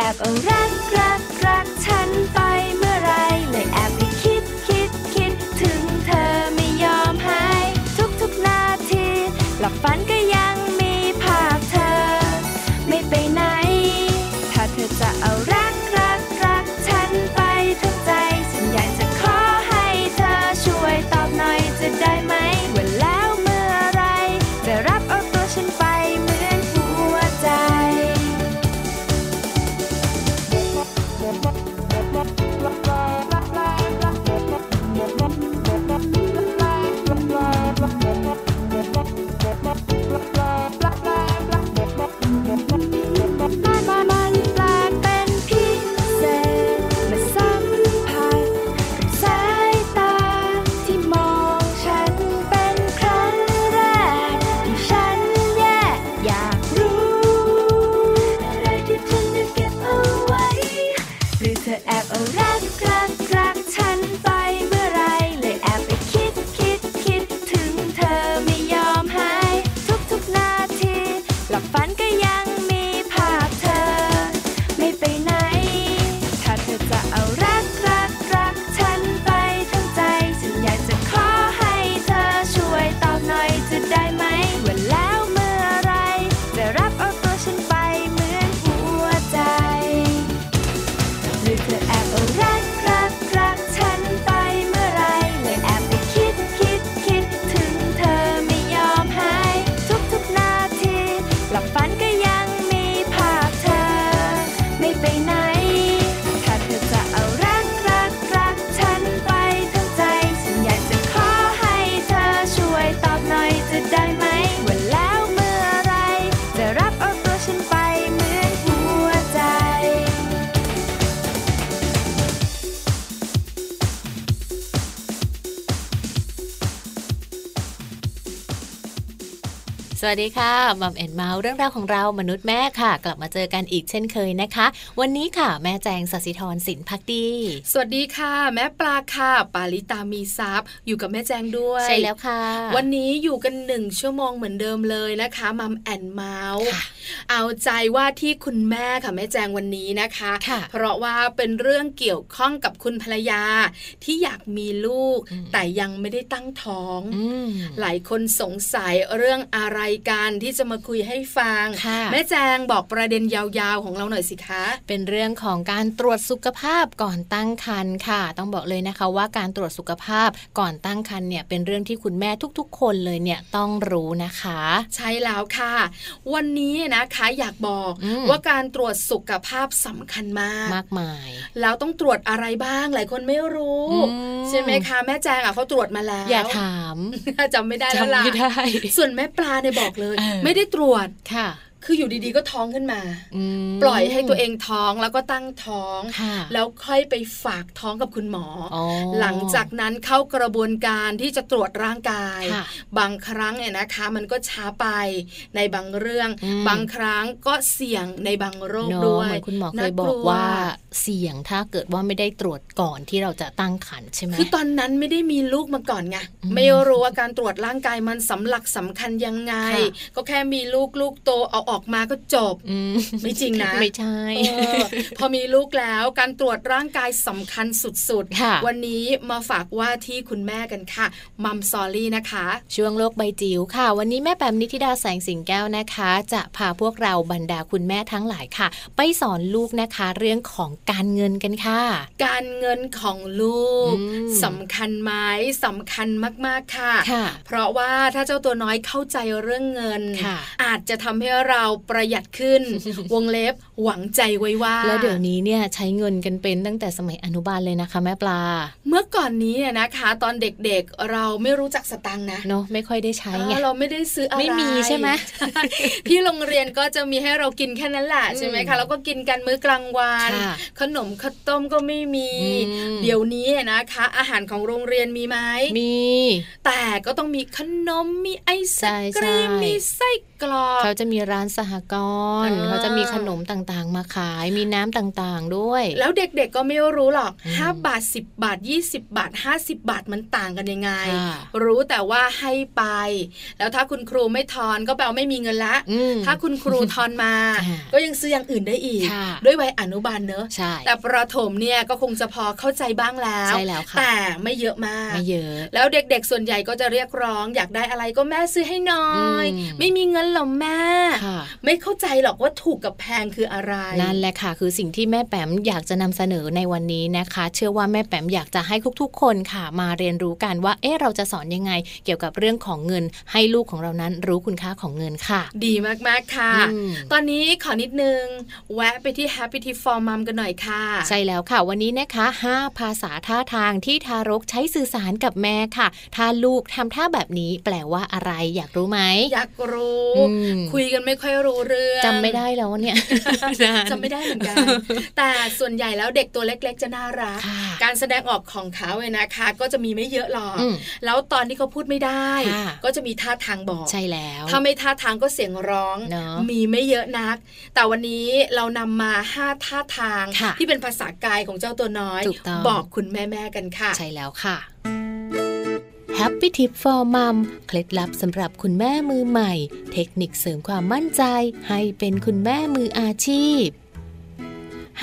F O Rap. สวัสดีค่ะ Mom and Mouth เรื่องราวของเรามนุษย์แม่ค่ะ กลับมาเจอกันอีกเช่นเคยนะคะ วันนี้ค่ะ แม่แจงสัสิธรสินพักดี สวัสดีค่ะ แม่ปลาค่ะปาลิตามีซับอยู่กับแม่แจงด้วยใช่แล้วค่ะ วันนี้อยู่กันหนึ่งชั่วโมงเหมือนเดิมเลยนะคะ Mom and Mouth เอาใจว่าที่คุณแม่ค่ะแม่แจงวันนี้นะคะคะเพราะว่าเป็นเรื่องเกี่ยวข้องกับคุณภรรยาที่อยากมีลูก แต่ยังไม่ได้ตั้งท้อง หลายคนสงสัยเรื่องอะไรกันที่จะมาคุยให้ฟังค่ะแม่แจงบอกประเด็นยาวๆของเราหน่อยสิคะ เป็นเรื่องของการตรวจสุขภาพก่อนตั้งครรภ์ค่ะ ต้องบอกเลยนะคะว่าการตรวจสุขภาพก่อนตั้งครรภ์เนี่ยเป็นเรื่องที่คุณแม่ทุกๆ คนเลยเนี่ยต้องรู้นะคะ ใช่แล้วค่ะ วันนี้นะคะอยากบอกอืมว่าการตรวจสุขภาพสำคัญมาก มากมาย แล้วต้องตรวจอะไรบ้างหลายคนไม่รู้อืมใช่ไหมคะแม่แจงอะเขาตรวจมาแล้วอย่าถามจำไม่ได้แล้วจำล่ะไม่ได้ส่วนแม่ปลาเนี่ยบอกเลยเออไม่ได้ตรวจค่ะ คืออยู่ดีๆก็ท้องขึ้นมามปล่อยให้ตัวเองท้องแล้วก็ตั้งท้องค่ะแล้วค่อยไปฝากท้องกับคุณหมอออ๋อหลังจากนั้นเข้ากระบวนการที่จะตรวจร่างกายค่ะบางครั้งเนี่ยนะคะ มันก็ช้าไปในบางเรื่องอืมบางครั้งก็เสี่ยงในบางโรคเนาะด้วยเหมือนคุณหมอเคน่ยบอกลัว่าเสี่ยงถ้าเกิดว่าไม่ได้ตรวจก่อนที่เราจะตั้งครรภ์ใช่ไหมคือตอนนั้นไม่ได้มีลูกมาก่อนไงอืมไม่รู้ว่าการตรวจร่างกายมันสำหลักสำคัญยังไงค่ะก็แค่มีลูกลูกโตเอาออกมาก็จบอืมไม่จริงนะ ไม่ใช่เออพอมีลูกแล้วการตรวจร่างกายสำคัญสุดค่ะวันนี้มาฝากว่าที่คุณแม่กันค่ะมัมซอรี่นะคะ ช่วงโลกใบจิ๋วค่ะ วันนี้แม่แปมนิธิดาแสงสิงแก้วนะคะ จะพาพวกเราบรรดาคุณแม่ทั้งหลายค่ะ ไปสอนลูกนะคะ เรื่องของการเงินกันค่ะ การเงินของลูกอืมสำคัญไหมสำคัญมากๆค่ะค่ะ เพราะว่าถ้าเจ้าตัวน้อยเข้าใจเรื่องเงินค่ะอาจจะทำให้เราประหยัดขึ้น วงเล็บหวังใจไว้ว่า แล้วเดี๋ยวนี้เนี่ยใช้เงินกันเป็นตั้งแต่สมัยอนุบาลเลยนะคะ แม่ปลา เมื่อก่อนนี้เนี่ยนะคะ ตอนเด็กๆเราไม่รู้จักสตังค์นะเนาะไม่ค่อยได้ใช้ไงเออเราไม่ได้ซื้ออะไรไม่มีใช่ไหมใช่ที่โรงเรียนก็จะมีให้เรากินแค่นั้นแหละใช่ไหมอืคะมแล้วก็กินกันมื้อกลางวันค่ะขนมข้าวต้มก็ไม่มีอืมเดี๋ยวนี้นะคะ อาหารของโรงเรียนมีไหมมี แต่ก็ต้องมีขนมมีไอศใช่กรีมใช่มีไส้กรอกเขาจะมีร้านสหกรณ์อ่าเขาจะมีขนมต่างๆ มาขายมีน้ำต่างๆด้วย แล้วเด็กๆก็ไม่รู้หรอกอืม5บาท 10 บาท 20 บาท 50 บาทมันต่างกันยังไงค่ะรู้แต่ว่าให้ไป แล้วถ้าคุณครูไม่ทอนก็แปลว่าไม่มีเงินละอืมถ้าคุณครูทอนมาค่ะก็ยังซื้ออย่างอื่นได้อีกค่ะด้วยวัยอนุบาลเนอะใช่แต่ประถมเนี่ยก็คงจะพอเข้าใจบ้างแล้วใช่แล้วค่ะแต่ไม่เยอะมากไม่เยอะ แล้วเด็กๆส่วนใหญ่ก็จะเรียกร้อง อยากได้อะไรก็แม่ซื้อให้หน่อยอืมไม่มีเงินหรอแม่ค่ะไม่เข้าใจหรอกว่าถูกกับแพงคืออะไร นั่นแหละค่ะ คือสิ่งที่แม่แปมอยากจะนำเสนอในวันนี้นะคะ เชื่อว่าแม่แปมอยากจะให้ทุกๆ คนค่ะ มาเรียนรู้กันว่า เอ๊ะเราจะสอนยังไง เกี่ยวกับเรื่องของเงิน ให้ลูกของเรานั้นรู้คุณค่าของเงินค่ะ ดีมากๆค่ะอืมตอนนี้ขอนิดนึง แวะไปที่ Happy Tip for Mom กันหน่อยค่ะ ใช่แล้วค่ะวันนี้นะคะ 5 ภาษาท่าทางที่ทารกใช้สื่อสารกับแม่ค่ะ ถ้าลูกทำท่าแบบนี้แปลว่าอะไร อยากรู้ไหมอยากรู้อืมคุยกันไม่ค่อยรู้เรื่องจำไม่ได้แล้วเนี่ยจำไม่ได้เหมือนกัน แต่ส่วนใหญ่แล้วเด็กตัวเล็ก ๆ จะน่ารักค่ะการแสดงออกของเขาเนี่ยนะคะ ก็จะมีไม่เยอะหรอกอืมแล้วตอนที่เขาพูดไม่ได้ค่ะก็จะมีท่าทางบอก ใช่แล้ว ถ้าไม่ท่าทางก็เสียงร้องเนอะมีไม่เยอะนัก แต่วันนี้เรานำมาห้าท่าทางค่ะที่เป็นภาษากายของเจ้าตัวน้อยถูกต้องบอกคุณแม่ๆกันค่ะ ใช่แล้วค่ะ Happy Tip for Mom เคล็ดลับสำหรับคุณแม่มือใหม่ เทคนิคเสริมความมั่นใจให้เป็นคุณแม่มืออาชีพ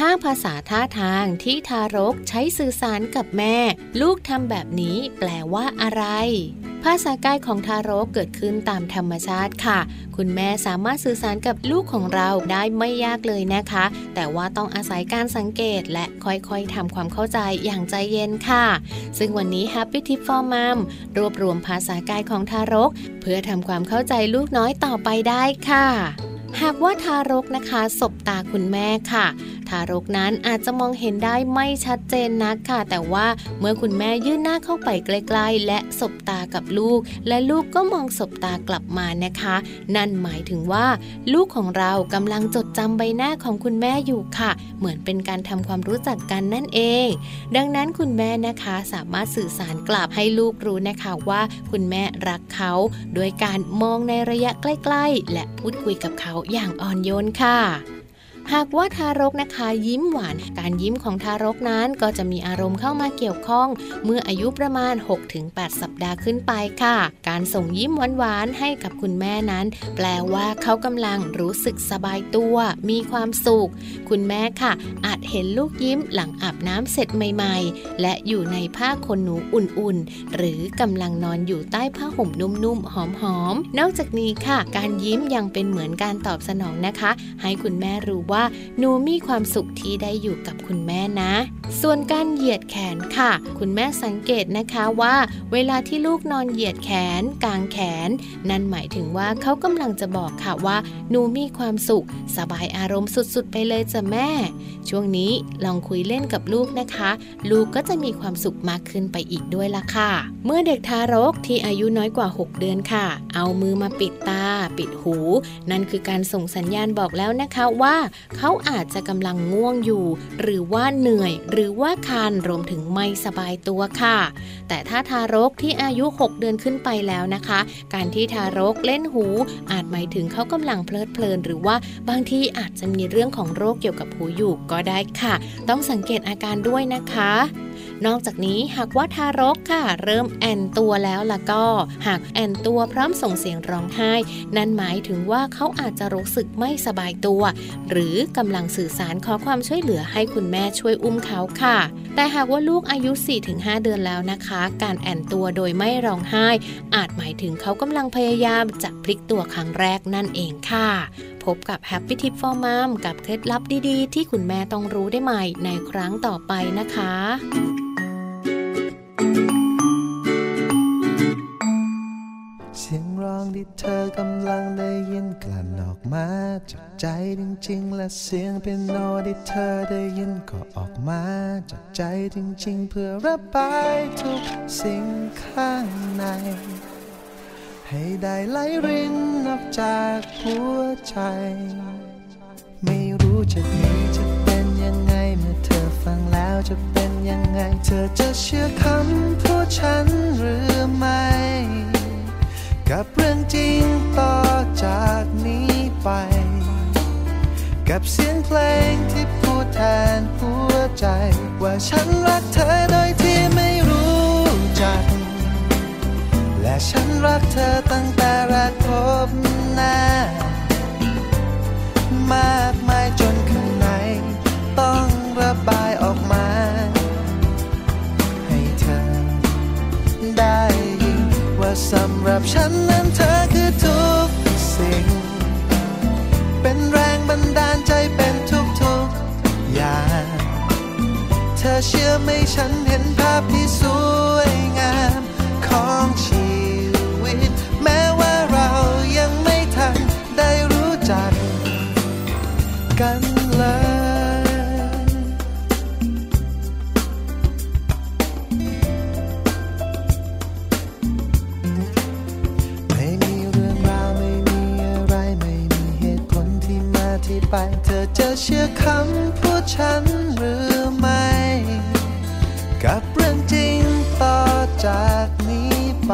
5ภาษาท่าทางที่ทารกใช้สื่อสารกับแม่ ลูกทำแบบนี้แปลว่าอะไร ภาษากายของทารกเกิดขึ้นตามธรรมชาติค่ะ คุณแม่สามารถสื่อสารกับลูกของเราได้ไม่ยากเลยนะคะ แต่ว่าต้องอาศัยการสังเกตและค่อยๆทำความเข้าใจอย่างใจเย็นค่ะ ซึ่งวันนี้ Happy Tip for Mom รวบรวมภาษากายของทารก เพื่อทำความเข้าใจลูกน้อยต่อไปได้ค่ะ หากว่าทารกนะคะสบตาคุณแม่ค่ะ ทารกนั้นอาจจะมองเห็นได้ไม่ชัดเจนนักค่ะ แต่ว่าเมื่อคุณแม่ยื่นหน้าเข้าไปใกล้ๆ และสบตากับลูก และลูกก็มองสบตากลับมานะคะ นั่นหมายถึงว่า ลูกของเรากำลังจดจำใบหน้าของคุณแม่อยู่ค่ะ เหมือนเป็นการทำความรู้จักกันนั่นเอง ดังนั้นคุณแม่นะคะสามารถสื่อสารกลับให้ลูกรู้นะคะว่าคุณแม่รักเขา โดยการมองในระยะใกล้ ๆ และพูดคุยกับเขาอย่างอ่อนโยนค่ะ หากว่าทารกนะคะยิ้มหวาน การยิ้มของทารกนั้นก็จะมีอารมณ์เข้ามาเกี่ยวข้อง เมื่ออายุประมาณ 6-8 สัปดาห์ขึ้นไปค่ะ การส่งยิ้มหวานๆให้กับคุณแม่นั้น แปลว่าเขากำลังรู้สึกสบายตัว มีความสุข คุณแม่ค่ะ อาจเห็นลูกยิ้มหลังอาบน้ำเสร็จใหม่ ๆ และอยู่ในผ้าขนหนูอุ่นๆ หรือกำลังนอนอยู่ใต้ผ้าห่มนุ่มๆ หอมๆ นอกจากนี้ค่ะ การยิ้มยังเป็นเหมือนการตอบสนองนะคะ ให้คุณแม่รู้ว่าหนูมีความสุขที่ได้อยู่กับคุณแม่นะ ส่วนการเหยียดแขนค่ะ คุณแม่สังเกตนะคะว่า เวลาที่ลูกนอนเหยียดแขน กางแขน นั่นหมายถึงว่าเขากำลังจะบอกค่ะว่า หนูมีความสุข สบายอารมณ์สุดๆ ไปเลยจ้ะแม่ ช่วงนี้ลองคุยเล่นกับลูกนะคะ ลูกก็จะมีความสุขมากขึ้นไปอีกด้วยล่ะค่ะ เมื่อเด็กทารกที่อายุน้อยกว่า 6 เดือนค่ะ เอามือมาปิดตา ปิดหู นั่นคือการส่งสัญญาณบอกแล้วนะคะว่าเขาอาจจะกำลังง่วงอยู่ หรือว่าเหนื่อย หรือว่าคันรวมถึงไม่สบายตัวค่ะ แต่ถ้าทารกที่อายุ 6 เดือนขึ้นไปแล้วนะคะ การที่ทารกเล่นหู อาจหมายถึงเขากำลังเพลิดเพลิน หรือว่าบางทีอาจจะมีเรื่องของโรคเกี่ยวกับหูอยู่ก็ได้ค่ะ ต้องสังเกตอาการด้วยนะคะ นอกจากนี้หากว่าทารกค่ะ เริ่มแอนตัวแล้วล่ะก็ หากแอนตัวพร้อมส่งเสียงร้องไห้ นั่นหมายถึงว่าเขาอาจจะรู้สึกไม่สบายตัว หรือกำลังสื่อสารขอความช่วยเหลือให้คุณแม่ช่วยอุ้มเขาค่ะ แต่หากว่าลูกอายุ 4-5 เดือนแล้วนะคะ การแอนตัวโดยไม่ร้องไห้ อาจหมายถึงเขากำลังพยายามจะพลิกตัวครั้งแรกนั่นเองค่ะพบกับ Happy Tip for Mom กับเคล็ดลับดีๆ ที่คุณแม่ต้องรู้ได้ใหม่ในครั้งต่อไปนะคะ ที่เธอกำลังได้ยินกลั่นออกมาจากใจจริงๆ และเสียงเป็นโนที่เธอได้ยินก็ออกมาจากใจจริงๆ เพื่อระบายทุกสิ่งข้างใน ให้ได้ไหลรินออกจากหัวใจ ไม่รู้จะดีจะเป็นยังไงเมื่อเธอฟังแล้วจะเป็นยังไง เธอจะเชื่อคำพูดฉันหรือไม่ กับเรื่องจริงต่อจากนี้ไป กับเสียงเพลงที่พูดแทนหัวใจ ว่าฉันรักเธอโดยที่ไม่รู้จัก และฉันรักเธอตั้งแต่แรกพบหน้ามากมายจ หรับฉันนั้นเธอคือทุกสิ่ง เป็นแรงบันดาลใจเป็นทุกทุกอย่าง เธอเชื่อไหมฉันเห็นภาพที่สวยงามของชี ไปเธอจะเชื่อคำพูดฉันหรือไม่ กับเรื่องจริงต่อจากนี้ไป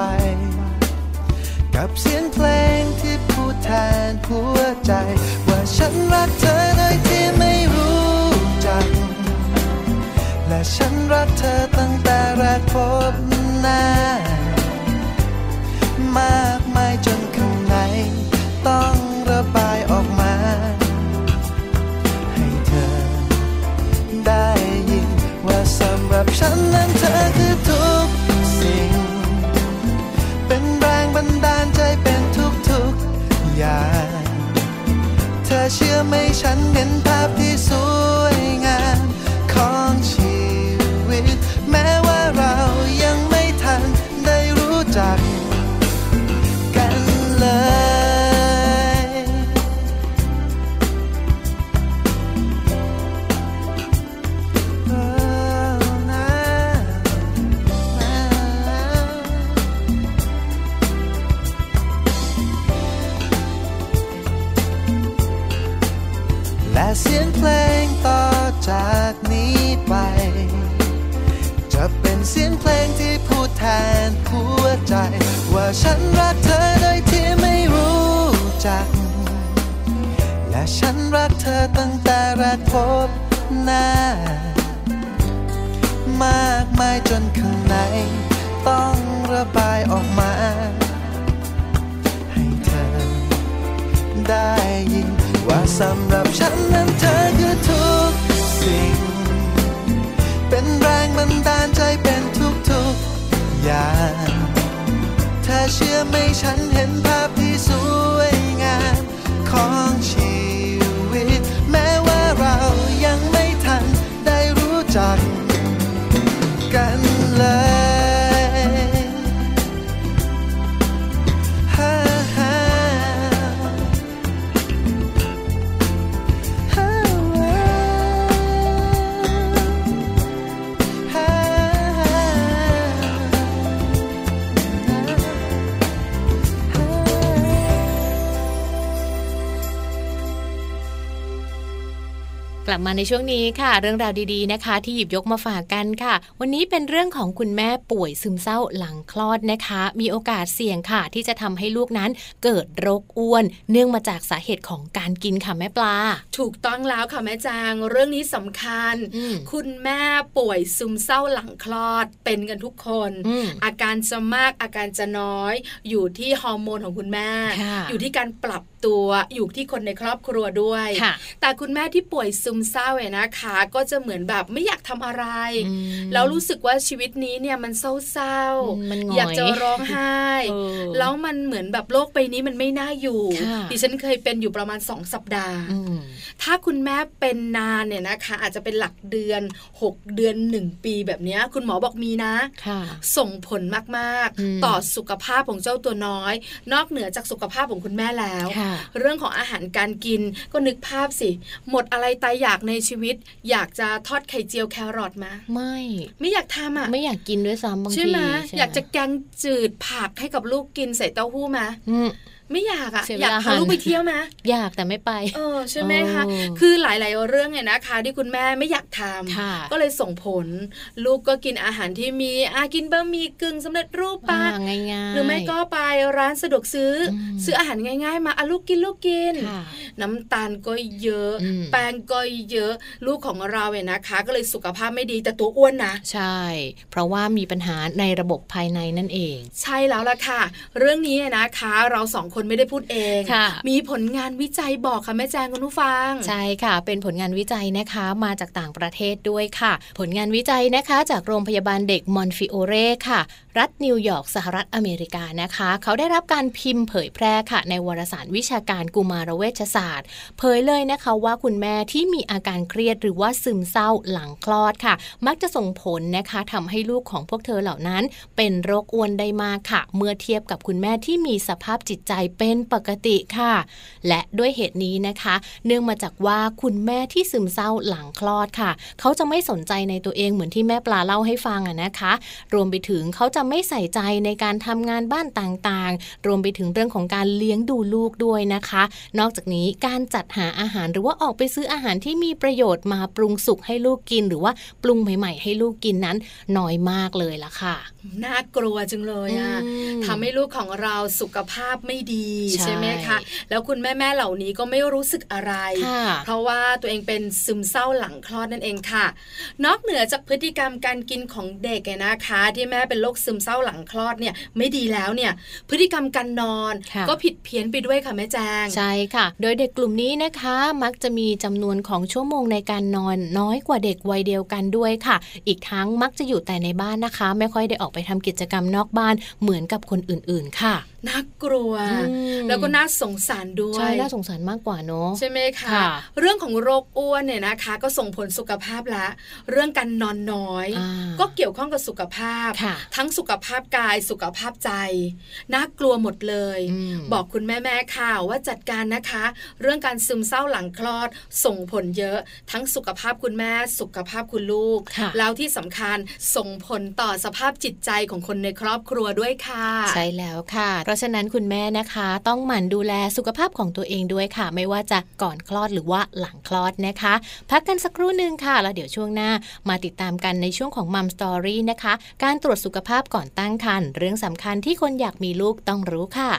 กับเสียงเพลงที่พูดแทนหัวใจ ว่าฉันรักเธอโดยที่ไม่รู้จัก และฉันรักเธอตั้งแต่แรกพบหน้า ได้ยิน ว่าสำหรับฉันนั้นเธอคือทุกสิ่ง เป็นแรงบันดาลใจเป็นทุกๆอย่างเธอเชื่อไหมฉันเห็นภาพที่สวยงามของฉัน ลับมาในช่วงนี้ค่ะ เรื่องราวดีๆนะคะ ที่หยิบยกมาฝากกันค่ะ วันนี้เป็นเรื่องของคุณแม่ป่วยซึมเศร้าหลังคลอดนะคะ มีโอกาสเสี่ยงค่ะ ที่จะทำให้ลูกนั้นเกิดโรคอ้วน เนื่องมาจากสาเหตุของการกินค่ะแม่ปลา ถูกต้องแล้วค่ะแม่จางเรื่องนี้สำคัญอืมคุณแม่ป่วยซึมเศร้าหลังคลอดเป็นกันทุกคนอืมอาการจะมากอาการจะน้อย อยู่ที่ฮอร์โมนของคุณแม่ค่ะอยู่ที่การปรับตัวอยู่ที่คนในครอบครัวด้วยค่ะแต่คุณแม่ที่ป่วยซึมเศร้าเนี่ยนะคะ ก็จะเหมือนแบบไม่อยากทำอะไรอืมแล้วรู้สึกว่าชีวิตนี้เนี่ยมันเศร้าอืมมันหงอยอยากจะร้องไห้เออแล้วมันเหมือนแบบโลกใบนี้มันไม่น่าอยู่ค่ะดิฉันเคยเป็นอยู่ประมาณสองสัปดาห์อืมถ้าคุณแม่เป็นนานเนี่ยนะคะ อาจจะเป็นหลักเดือน 6 เดือน 1 ปีแบบเนี้ยคุณหมอบอกมีนะค่ะส่งผลมากอืมๆต่อสุขภาพของเจ้าตัวน้อย นอกเหนือจากสุขภาพของคุณแม่แล้วค่ะเรื่องของอาหารการกินก็นึกภาพสิ หมดอะไรตายอยากในชีวิตอยากจะทอดไข่เจียวแครอทมาไม่ ไม่อยากทำอะไม่อยากกินด้วยซ้ำบางทีใช่ไหมใช่อยากจะแกงจืดผักให้กับลูกกินใส่เต้าหู้มาอืม ไม่อยากอะเสียเวอยากลาพาลูกหั่นไปเที่ยวมาอยากแต่ไม่ไปเออใช่ไหมคะเออคือหลาย ๆ เรื่องเนี่ยนะคะ ที่คุณแม่ไม่อยากทค่ะำก็เลยส่งผล ลูกก็กินอาหารที่มีอากินบะหมี่กึ่งสำเร็จรูปปะอ่าง่ายๆหรือไม่ก็ไปร้านสะดวกซื้ออมซื้ออาหารง่าย ๆ มาอะลูกกินลูกกินค่ะน้ำตาลก็เยอะอืมแป้งก็เยอะลูกของเราเนี่ยนะคะ ก็เลยสุขภาพไม่ดีแต่ตัวอ้วนนะใช่ เพราะว่ามีปัญหาในระบบภายในนั่นเอง ใช่แล้วล่ะค่ะ เรื่องนี้นะคะ เราสองคนไม่ได้พูดเองค่ะมีผลงานวิจัยบอกค่ะแม่แจงคุณผู้ฟัง ใช่ค่ะ เป็นผลงานวิจัยนะคะมาจากต่างประเทศด้วยค่ะ ผลงานวิจัยนะคะ จากโรงพยาบาลเด็กมอนฟิโอเรค่ะรัฐนิวยอร์กสหรัฐอเมริกานะคะ เขาได้รับการพิมพ์เผยแพร่ค่ะ ในวารสารวิชาการกุมารเวชศาสตร์ เผยเลยนะคะว่าคุณแม่ที่มีอาการเครียดหรือว่าซึมเศร้าหลังคลอดค่ะ มักจะส่งผลนะคะทำให้ลูกของพวกเธอเหล่านั้น เป็นโรคอ้วนได้มากค่ะ เมื่อเทียบกับคุณแม่ที่มีสภาพจิตใจเป็นปกติค่ะ และด้วยเหตุนี้นะคะ เนื่องมาจากว่าคุณแม่ที่ซึมเศร้าหลังคลอดค่ะ เขาจะไม่สนใจในตัวเองเหมือนที่แม่ปลาเล่าให้ฟังอะนะคะ รวมไปถึงเขาจะไม่ใส่ใจในการทำงานบ้านต่างๆ รวมไปถึงเรื่องของการเลี้ยงดูลูกด้วยนะคะ นอกจากนี้การจัดหาอาหารหรือว่าออกไปซื้ออาหารที่มีประโยชน์มาปรุงสุกให้ลูกกิน หรือว่าปรุงใหม่ ๆ ให้ลูกกินนั้นน้อยมากเลยละค่ะ น่ากลัวจังเลยอะอืมทำให้ลูกของเราสุขภาพไม่ดีใช่ใช่ไหมคะแล้วคุณแม่ๆเหล่านี้ก็ไม่รู้สึกอะไรค่ะเพราะว่าตัวเองเป็นซึมเศร้าหลังคลอดนั่นเองค่ะ นอกเหนือจากพฤติกรรมการกินของเด็กเนี่ยนะคะ ที่แม่เป็นโรคซึมเศร้าหลังคลอดเนี่ยไม่ดีแล้วเนี่ยพฤติกรรมการนอนค่ะก็ผิดเพี้ยนไปด้วยค่ะแม่แจงใช่ค่ะ โดยเด็กกลุ่มนี้นะคะมักจะมีจำนวนของชั่วโมงในการนอนน้อยกว่าเด็กวัยเดียวกันด้วยค่ะ อีกทั้งมักจะอยู่แต่ในบ้านนะคะ ไม่ค่อยได้ออกไปทำกิจกรรมนอกบ้านเหมือนกับคนอื่นๆค่ะ น่ากลัวอืมแล้วก็น่าสงสารด้วย ใช่ น่าสงสารมากกว่าเนอะใช่ไหมคะค่ะเรื่องของโรคอ้วนเนี่ยนะคะ ก็ส่งผลสุขภาพละ เรื่องการนอนน้อยอ่าก็เกี่ยวข้องกับสุขภาพค่ะทั้งสุขภาพกายสุขภาพใจ น่ากลัวหมดเลยอืมบอกคุณแม่แม่ๆค่ะว่าจัดการนะคะ เรื่องการซึมเศร้าหลังคลอด ส่งผลเยอะ ทั้งสุขภาพคุณแม่ สุขภาพคุณลูกค่ะแล้วที่สำคัญส่งผลต่อสภาพจิตใจของคนในครอบครัวด้วยค่ะ ใช่แล้วค่ะเพราะฉะนั้นคุณแม่นะคะ ต้องหมั่นดูแลสุขภาพของตัวเองด้วยค่ะ ไม่ว่าจะก่อนคลอดหรือว่าหลังคลอดนะคะ พักกันสักครู่หนึ่งค่ะ แล้วเดี๋ยวช่วงหน้ามาติดตามกันในช่วงของมัมสตอรี่นะคะ การตรวจสุขภาพก่อนตั้งครรภ์เรื่องสำคัญที่คนอยากมีลูกต้องรู้ค่ะ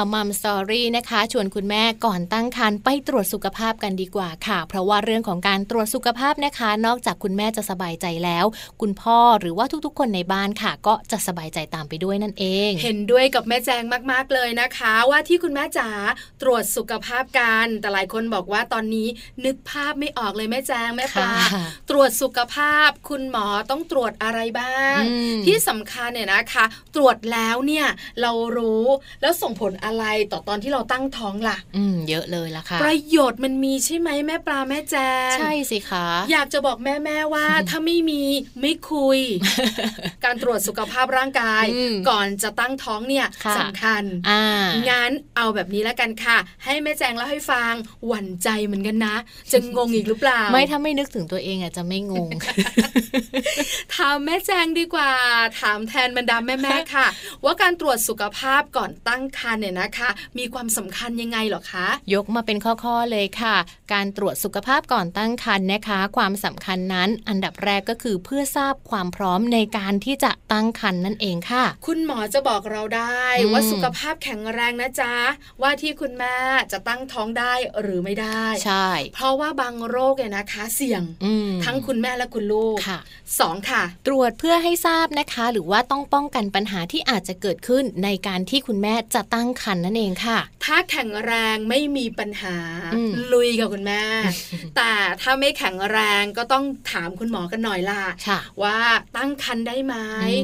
นี้ค่ะมัมสตอรี่นะคะ ชวนคุณแม่ก่อนตั้งครรภ์ไปตรวจสุขภาพกันดีกว่าค่ะ เพราะว่าเรื่องของการตรวจสุขภาพนะคะ นอกจากคุณแม่จะสบายใจแล้ว คุณพ่อหรือว่าทุกๆ คนในบ้านค่ะ ก็จะสบายใจตามไปด้วยนั่นเอง เห็นด้วยกับแม่แจงมากๆเลยนะคะ ว่าที่คุณแม่จ๋าตรวจสุขภาพกันแต่หลายคนบอกว่าตอนนี้นึกภาพไม่ออกเลยแม่แจงแม่ปลาค่ะตรวจสุขภาพ คุณหมอต้องตรวจอะไรบ้างอืมที่สำคัญเนี่ยนะคะ ตรวจแล้วเนี่ยเรารู้แล้วส่งผลอะไรต่อตอนที่เราตั้งท้องล่ะ อืมเยอะเลยละค่ะ ประโยชน์มันมีใช่ไหมแม่ปลาแม่แจงใช่สิคะอยากจะบอกแม่แม่ๆว่าถ้าไม่มีไม่คุย การตรวจสุขภาพร่างกายอืมก่อนจะตั้งท้องเนี่ยค่ะสำคัญอ่างั้นเอาแบบนี้แล้วกันค่ะ ให้แม่แจงเล่าให้ฟังหวั่นใจเหมือนกันนะ จะงงอีกหรือเปล่า ไม่ถ้าไม่นึกถึงตัวเองอะจะไม่งงถามแม่แจงดีกว่า ถามแทนบรรดาแม่ๆค่ะ ว่าการตรวจสุขภาพก่อนตั้งครรภ์เนี่ยนะคะ มีความสำคัญยังไงเหรอคะ ยกมาเป็นข้อๆเลยค่ะ การตรวจสุขภาพก่อนตั้งครรภ์นะคะ ความสำคัญนั้นอันดับแรกก็คือเพื่อทราบความพร้อมในการที่จะตั้งครรภ์นั่นเองค่ะ คุณหมอจะบอกเราได้อืมว่าสุขภาพแข็งแรงนะจ๊ะ ว่าที่คุณแม่จะตั้งท้องได้หรือไม่ได้ ใช่ เพราะว่าบางโรคเนี่ยนะคะเสี่ยงอืมทั้งคุณแม่และคุณลูกค่ะสองค่ะ ตรวจเพื่อให้ทราบนะคะ หรือว่าต้องป้องกันปัญหาที่อาจจะเกิดขึ้นในการที่คุณแม่จะตั้งครรภ์นั่นเองค่ะ ถ้าแข็งแรงไม่มีปัญหาอืมลุยกับคุณแม่ แต่ถ้าไม่แข็งแรงก็ต้องถามคุณหมอกันหน่อยล่ะค่ะว่าตั้งครรภ์ได้ไหม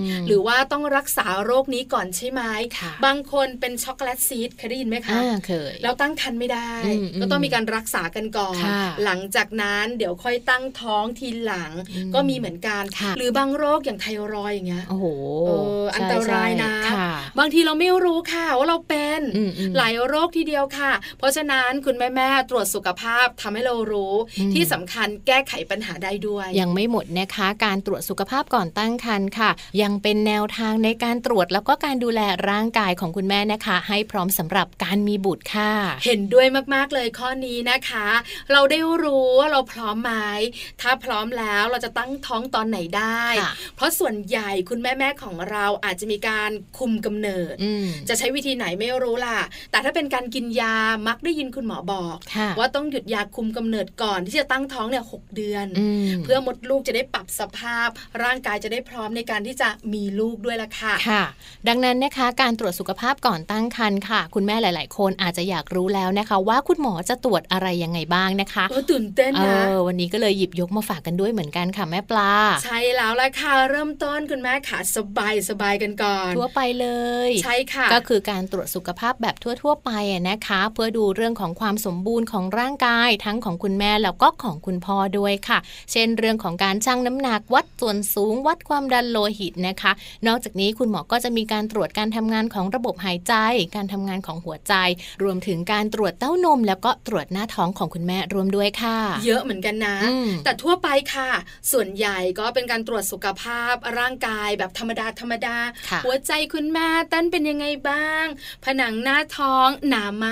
อืมหรือว่าต้องรักษาโรคนี้ก่อนใช่ไหมค่ะบางคนเป็นช็อกโกแลตซีดเคยได้ยินไหมคะอ่าเคยแล้วตั้งครรภ์ไม่ได้อืมอืมก็ต้องมีการรักษากันก่อนค่ะหลังจากนั้นเดี๋ยวค่อยตั้งท้องทีหลังอืมก็มีเหมือนกันค่ะหรือบางโรคอย่างไทรอยด์อย่างเงี้ยโอ้โหเอออันตรายนะใช่ใช่ค่ะบางทีเราไม่รู้ค่ะว่าเราเป็นอืมอืมหลายโรคทีเดียวค่ะ เพราะฉะนั้นคุณแม่แม่ๆตรวจสุขภาพทำให้เรารู้อืมที่สำคัญแก้ไขปัญหาได้ด้วย ยังไม่หมดนะคะ การตรวจสุขภาพก่อนตั้งครรภ์ค่ะ ยังเป็นแนวทางในการตรวจแล้วก็การดูแลร่างกายของคุณแม่นะคะ ให้พร้อมสำหรับการมีบุตรค่ะ เห็นด้วยมากๆเลยข้อนี้นะคะ เราได้รู้ว่าเราพร้อมไหมถ้าพร้อมแล้วเราจะตั้งท้องตอนไหนได้ค่ะเพราะส่วนใหญ่คุณแม่ๆของเราอาจจะมีการคุมกำเนิดอืมจะใช้วิธีไหนไม่รู้ล่ะ แต่ถ้าเป็นการกินยามักได้ยินคุณหมอบอกค่ะว่าต้องหยุดยาคุมกำเนิดก่อนที่จะตั้งท้องเนี่ยหกเดือนอืมเพื่อมดลูกจะได้ปรับสภาพ ร่างกายจะได้พร้อมในการที่จะมีลูกด้วยล่ะค่ะค่ะ ดังนั้นนะคะการตรวจสุขภาพก่อนตั้งครรภ์ค่ะ คุณแม่หลาย ๆ คนอาจจะอยากรู้แล้วนะคะ ว่าคุณหมอจะตรวจอะไรยังไงบ้างนะคะเออตื่นเต้นเอนะอวันนี้ก็เลยหยิบยกมาฝากกันด้วยเหมือนกันค่ะแม่ปลา ใช่แล้วล่ะค่ะเริ่มต้นคุณแม่ขาสบายสบายกันก่อนทั่วไปเลย ใช่ค่ะ ก็คือการตรวจสุขภาพแบบทั่ว ๆ ไปอะนะคะ เพื่อดูเรื่องของความสมบูรณ์ของร่างกายทั้งของคุณแม่แล้วก็ของคุณพ่อด้วยค่ะ เช่นเรื่องของการชั่งน้ำหนักวัดส่วนสูง วัดความดันโลหิตนะคะ นอกจากนี้คุณหมอก็จะมีการตรวจการทำงานของระบบหายใจ การทำงานของหัวใจ รวมถึงการตรวจเต้านม แล้วก็ตรวจหน้าท้องของคุณแม่รวมด้วยค่ะ เยอะเหมือนกันนะอืมแต่ทั่วไปค่ะ ส่วนใหญ่ก็เป็นการตรวจสุขภาพร่างกายแบบธรรมดาธรรมดาค่ะหัวใจคุณแม่เต้นเป็นยังไงบ้างผนังหน้าท้องหนาไหม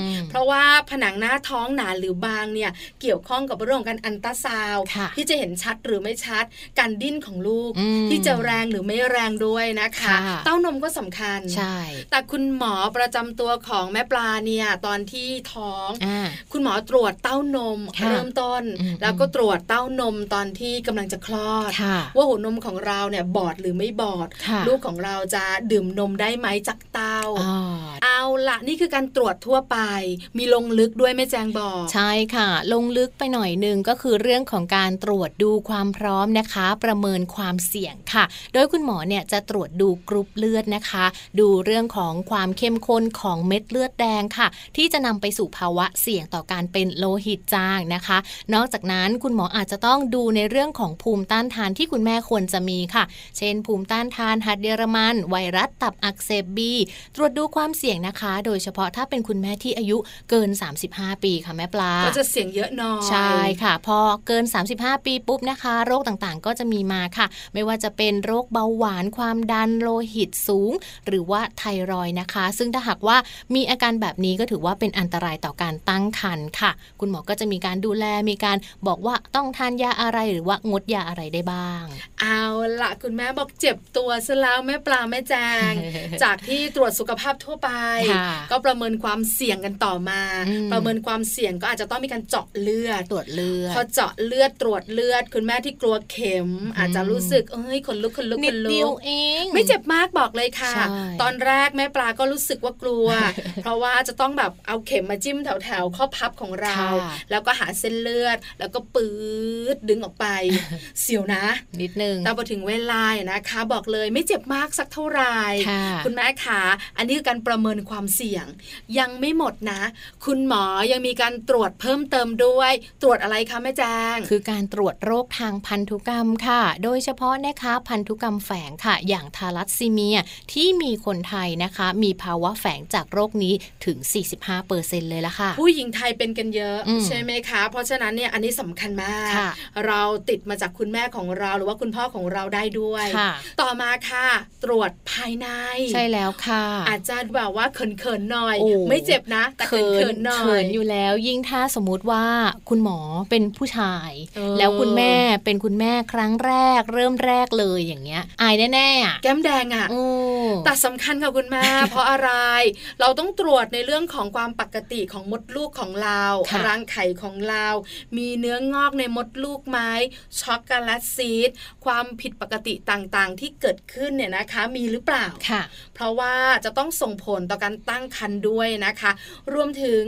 อืมเพราะว่าผนังหน้าท้องหนาหรือบางเนี่ยเกี่ยวข้องกับเรื่องของการอันตราซาวด์ค่ะที่จะเห็นชัดหรือไม่ชัด การดิ้นของลูกอืมที่จะแรงหรือไม่แรงด้วยนะคะค่ะเต้านมก็สำคัญใช่แต่คุณหมอประจำตัวของแม่ปลาเนี่ยตอนที่ท้องอ่าคุณหมอตรวจเต้านมค่ะเริ่มต้นอืมแล้วก็ตรวจเต้านมตอนที่กำลังจะคลอดค่ะว่าหัวนมของเราเนี่ยบอดหรือไม่บอดค่ะลูกของเราจะดื่มนมได้ไหมจากเต้าอ๋อเอาละนี่คือการตรวจทั่วไป มีลงลึกด้วยแม่แจงบอก ใช่ค่ะ ลงลึกไปหน่อยหนึ่งก็คือเรื่องของการตรวจดูความพร้อมนะคะ ประเมินความเสี่ยงค่ะ โดยคุณหมอเนี่ยจะตรวจดูกรุ๊ปเลือดนะคะ ดูเรื่องของความเข้มข้นของเม็ดเลือดแดงค่ะ ที่จะนำไปสู่ภาวะเสี่ยงต่อการเป็นโลหิตจางนะคะ นอกจากนั้นคุณหมออาจจะต้องดูในเรื่องของภูมิต้านทานที่คุณแม่ควรจะมีค่ะ เช่น ภูมิต้านทานหัดเยอรมัน ไวรัสตับอักเสบบี ตรวจดูความเสี่ยงนะคะ โดยเฉพาะถ้าเป็นคุณแม่ที่อายุเกิน 35 ปีค่ะแม่ปลา ก็จะเสี่ยงเยอะหน่อยใช่ค่ะ พอเกิน 35 ปีปุ๊บนะคะ โรคต่างๆ ก็จะมีมาค่ะ ไม่ว่าจะเป็นโรคเบาหวานความดันโลหิตสูง หรือว่าไทรอยด์นะคะ ซึ่งถ้าหากว่ามีอาการแบบนี้ก็ถือว่าเป็นอันตรายต่อการตั้งครรภ์ค่ะ คุณหมอก็จะมีการดูแลมีการบอกว่าต้องทานยาอะไรหรือว่างดยาอะไรได้บ้าง เอาละคุณแม่บอกเจ็บตัวซะแล้วแม่ปลาแม่แจง จากที่ตรวจสุขภภาพทั่วไปค่ะก็ประเมินความเสี่ยงกันต่อมาอืมประเมินความเสี่ยงก็อาจจะต้องมีการเจาะเลือดตรวจเลือดพอเจาะเลือดตรวจเลือด คุณแม่ที่กลัวเข็ม อาจจะรู้สึกเอ้ยขนลุกขนลุกนิขดนเดีลุยวกเองไม่เจ็บมากบอกเลยค่ะใช่ตอนแรกแม่ปลาก็รู้สึกว่ากลัว เพราะว่าจะต้องแบบเอาเข็มมาจิ้มแถวแถวๆข้อพับของเราค่ะแล้วก็หาเส้นเลือด แล้วก็ปื๊ดดึงออกไป เสียวนะ นิดนึงแต่พอถึงเวลาเนี่ยนะคะ บอกเลยไม่เจ็บมากสักเท่าไหร่ค่ะคุณแม่ขาอันนี้คือการประเมินความเสี่ยง ยังไม่หมดนะ คุณหมอยังมีการตรวจเพิ่มเติมด้วย ตรวจอะไรคะแม่แจ้งคือการตรวจโรคทางพันธุกรรมค่ะ โดยเฉพาะนะคะพันธุกรรมแฝงค่ะ อย่างทาลัสซีเมียที่มีคนไทยนะคะ มีภาวะแฝงจากโรคนี้ถึง 45%เลยละค่ะ ผู้หญิงไทยเป็นกันเยอะอืมใช่ไหมคะ เพราะฉะนั้นเนี่ยอันนี้สำคัญมากค่ะเราติดมาจากคุณแม่ของเราหรือว่าคุณพ่อของเราได้ด้วยค่ะต่อมาค่ะ ตรวจภายใน ใช่แล้วค่ะ อาจจะแบบว่าเขินๆหน่อยโอ้ไม่เจ็บนะ แต่เขินๆหน่อยเขินอยู่แล้ว ยิ่งถ้าสมมุติว่าคุณหมอเป็นผู้ชายเออแล้วคุณแม่เป็นคุณแม่ครั้งแรก เริ่มแรกเลยอย่างเงี้ย อายแน่ๆอะแก้มแดงอะโอ้แต่สำคัญค่ะคุณแม่เพราะอะไร เราต้องตรวจในเรื่องของความปกติของมดลูกของเราค่ะรังไข่ของเรา มีเนื้องอกในมดลูกไหมช็อกโกแลตซีดความผิดปกติต่างๆ ที่เกิดขึ้นเนี่ยนะคะ มีหรือเปล่าค่ะ เพราะว่าจะต้องส่งผลต่อการตั้งครรภ์ด้วยนะคะ รวมถึง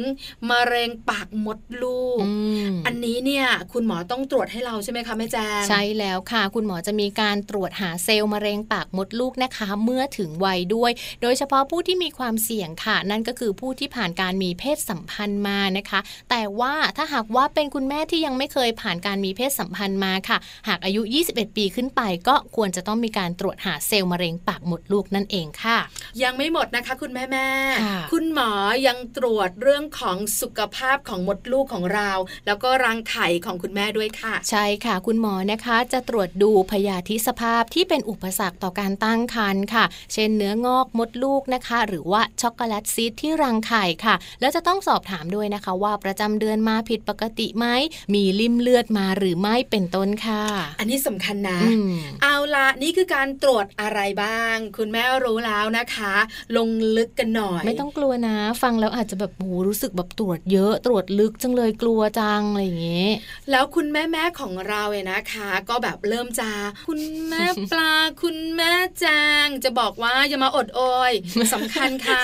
มะเร็งปากมดลูกอืมอันนี้เนี่ยคุณหมอต้องตรวจให้เราใช่ไหมคะแม่แจงใช่แล้วค่ะ คุณหมอจะมีการตรวจหาเซลล์มะเร็งปากมดลูกนะคะ เมื่อถึงวัยด้วย โดยเฉพาะผู้ที่มีความเสี่ยงค่ะ นั่นก็คือผู้ที่ผ่านการมีเพศสัมพันธ์มานะคะ แต่ว่าถ้าหากว่าเป็นคุณแม่ที่ยังไม่เคยผ่านการมีเพศสัมพันธ์มาค่ะ หากอายุ 21 ปีขึ้นไป ก็ควรจะต้องมีการตรวจหาเซลล์มะเร็งปากมดลูกนั่นเองค่ะ ยังไม่หมดนะคะคุณแม่แม่ๆค่ะคุณหมอยังตรวจเรื่องของสุขภาพของมดลูกของเรา แล้วก็รังไข่ของคุณแม่ด้วยค่ะ ใช่ค่ะ คุณหมอนะคะจะตรวจดูพยาธิสภาพที่เป็นอุปสรรคต่อการตั้งครรภ์ค่ะ เช่นเนื้องอกมดลูกนะคะ หรือว่าช็อกโกแลตซีดที่รังไข่ค่ะ แล้วจะต้องสอบถามด้วยนะคะ ว่าประจำเดือนมาผิดปกติไหมมีลิ่มเลือดมาหรือไม่เป็นต้นค่ะ อันนี้สำคัญนะอืมเอาละนี่คือการตรวจอะไรบ้าง คุณแม่รู้แล้วนะคะ ลงลึกกันหน่อย ไม่ต้องกลัวนะ ฟังแล้วอาจจะแบบโหรู้สึกแบบตรวจเยอะ ตรวจลึกจังเลยกลัวจังอะไรอย่างเงี้ยแล้วคุณแม่แม่ๆของเราเนี่ยนะคะ ก็แบบเริ่มจะคุณแม่ปลาคุณแม่แจงจะบอกว่าอย่ามาอดโอยสำคัญค่ะ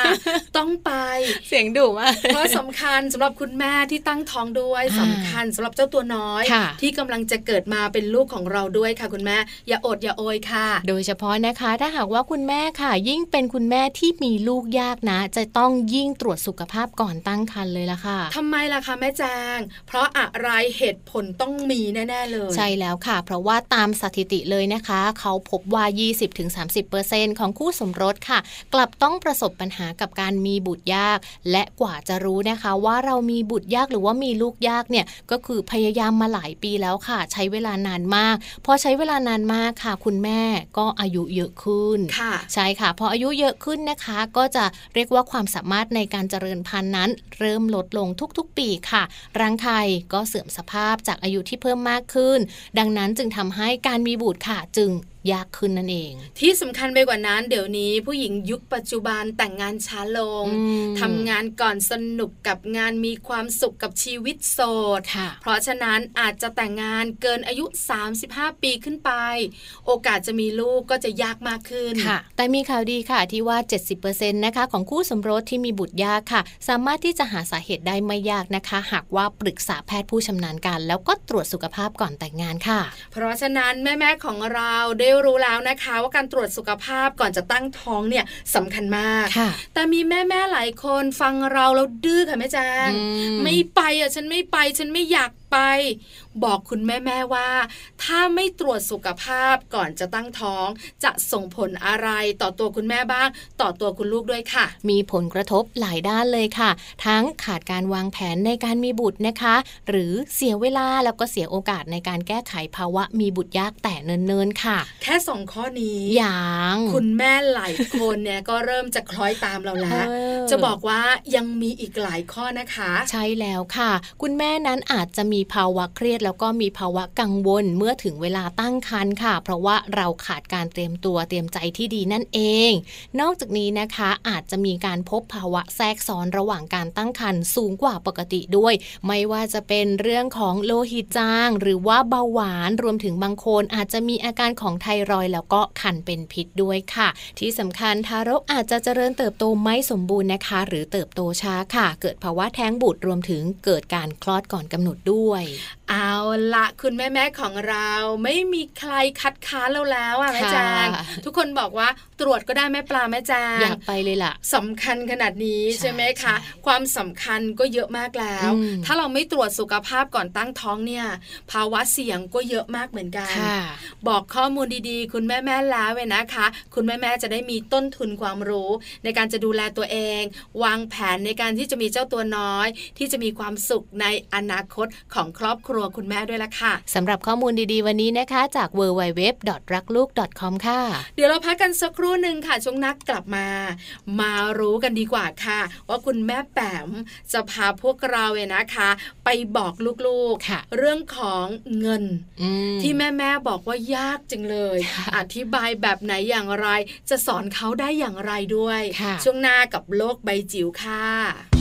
ต้องไปเสียงดุมากเพราะสำคัญสำหรับคุณแม่ที่ตั้งท้องด้วยอ่าสำคัญสำหรับเจ้าตัวน้อยค่ะที่กำลังจะเกิดมาเป็นลูกของเราด้วยค่ะ คุณแม่อย่าอดอย่าโอยค่ะ โดยเฉพาะนะคะถ้าหากว่าคุณแม่ค่ะ ยิ่งเป็นคุณแม่ที่มีลูกยากนะ จะต้องยิ่งตรวจสุขภาพก่อนตั้งครรภ์เลยละค่ะทำไมล่ะคะแม่แจง เพราะอะไรเหตุผลต้องมีแน่ ๆ เลย ใช่แล้วค่ะ เพราะว่าตามสถิติเลยนะคะ เขาพบว่า 20-30%ของคู่สมรสค่ะ กลับต้องประสบปัญหากับการมีบุตรยาก และกว่าจะรู้นะคะ ว่าเรามีบุตรยากหรือว่ามีลูกยากเนี่ยก็คือพยายามมาหลายปีแล้วค่ะ ใช้เวลานานมากพอใช้เวลานานมากค่ะ คุณแม่ก็อายุเยอะขึ้นค่ะใช่ค่ะพออายุเยอะขึ้นนะคะ ก็จะเรียกว่าความสามารถในการเจริญพันธุ์นั้น เริ่มลดลงทุกๆ ปีค่ะรังไข่ก็เสื่อมสภาพจากอายุที่เพิ่มมากขึ้น ดังนั้นจึงทำให้การมีบุตรค่ะจึง ยากขึ้นนั่นเอง ที่สำคัญไปกว่านั้น เดี๋ยวนี้ผู้หญิงยุคปัจจุบันแต่งงานช้าลงอืมทำงานก่อนสนุกกับงานมีความสุขกับชีวิตโสดค่ะเพราะฉะนั้นอาจจะแต่งงานเกินอายุ 35 ปีขึ้นไป โอกาสจะมีลูกก็จะยากมากขึ้นค่ะแต่มีข่าวดีค่ะที่ว่า 70%นะคะของคู่สมรสที่มีบุตรยากค่ะ สามารถที่จะหาสาเหตุได้ไม่ยากนะคะ หากว่าปรึกษาแพทย์ผู้ชำนาญการ แล้วก็ตรวจสุขภาพก่อนแต่งงานค่ะ เพราะฉะนั้นแม่ๆของเราได้รู้แล้วนะคะว่าการตรวจสุขภาพก่อนจะตั้งท้องเนี่ยสำคัญมากค่ะแต่มีแม่ๆหลายคนฟังเราแล้วดื้อค่ะแม่แจงอืมไม่ไปอะฉันไม่ไปฉันไม่อยาก ไป บอกคุณแม่ๆว่า ถ้าไม่ตรวจสุขภาพก่อนจะตั้งท้อง จะส่งผลอะไรต่อตัวคุณแม่บ้าง ต่อตัวคุณลูกด้วยค่ะ มีผลกระทบหลายด้านเลยค่ะ ทั้งขาดการวางแผนในการมีบุตรนะคะ หรือเสียเวลาแล้วก็เสียโอกาสในการแก้ไขภาวะมีบุตรยากแต่เนิ่นๆค่ะ แค่สองข้อนี้อย่างคุณแม่หลายคนเนี่ยก็เริ่มจะคล้อยตามเราแล้วเออจะบอกว่ายังมีอีกหลายข้อนะคะ ใช่แล้วค่ะ คุณแม่นั้นอาจจะมีภาวะเครียดแล้วก็มีภาวะกังวลเมื่อถึงเวลาตั้งครรภ์ค่ะ เพราะว่าเราขาดการเตรียมตัวเตรียมใจที่ดีนั่นเอง นอกจากนี้นะคะอาจจะมีการพบภาวะแทรกซ้อนระหว่างการตั้งครรภ์สูงกว่าปกติด้วย ไม่ว่าจะเป็นเรื่องของโลหิตจาง หรือว่าเบาหวานรวมถึงบางคนอาจจะมีอาการของไทรอยแล้วก็คันเป็นพิษด้วยค่ะ ที่สำคัญทารกอาจจะเจริญเติบโตไม่สมบูรณ์นะคะ หรือเติบโตช้าค่ะ เกิดภาวะแท้งบุตรรวมถึงเกิดการคลอดก่อนกำหนดด้วย哎 เอาละคุณแม่แม่ๆของเราไม่มีใครคัดค้านเราแล้วอะแม่แจงค่ะทุกคนบอกว่าตรวจก็ได้แม่ปลาแม่แจงอยากไปเลยล่ะสำคัญขนาดนี้ใช่ใช่ไหมคะใช่ความสำคัญก็เยอะมากแล้วอืมถ้าเราไม่ตรวจสุขภาพก่อนตั้งท้องเนี่ย ภาวะเสี่ยงก็เยอะมากเหมือนกันค่ะบอกข้อมูลดีๆ คุณแม่แม่ๆแล้วเว้ยนะคะ คุณแม่แม่ๆจะได้มีต้นทุนความรู้ ในการจะดูแลตัวเอง วางแผนในการที่จะมีเจ้าตัวน้อย ที่จะมีความสุขในอนาคตของครอบครัวคุณแม่ด้วยละค่ะสำหรับข้อมูลดีๆ วันนี้นะคะ จาก w w w รักลูก .com ค่ะ เดี๋ยวเราพักกันสักครู่หนึ่งค่ะช่วงนักกลับมา มารู้กันดีกว่าค่ะ ว่าคุณแม่แปมจะพาพวกเราเนี่ยนะคะ ไปบอกลูกค่ะๆเรื่องของเงินอืมที่แม่ๆบอกว่ายากจังเลยค่ะอธิบายแบบไหนอย่างไร จะสอนเขาได้อย่างไรด้วยค่ะช่วงหน้ากับโลกใบจิ๋วค่ะ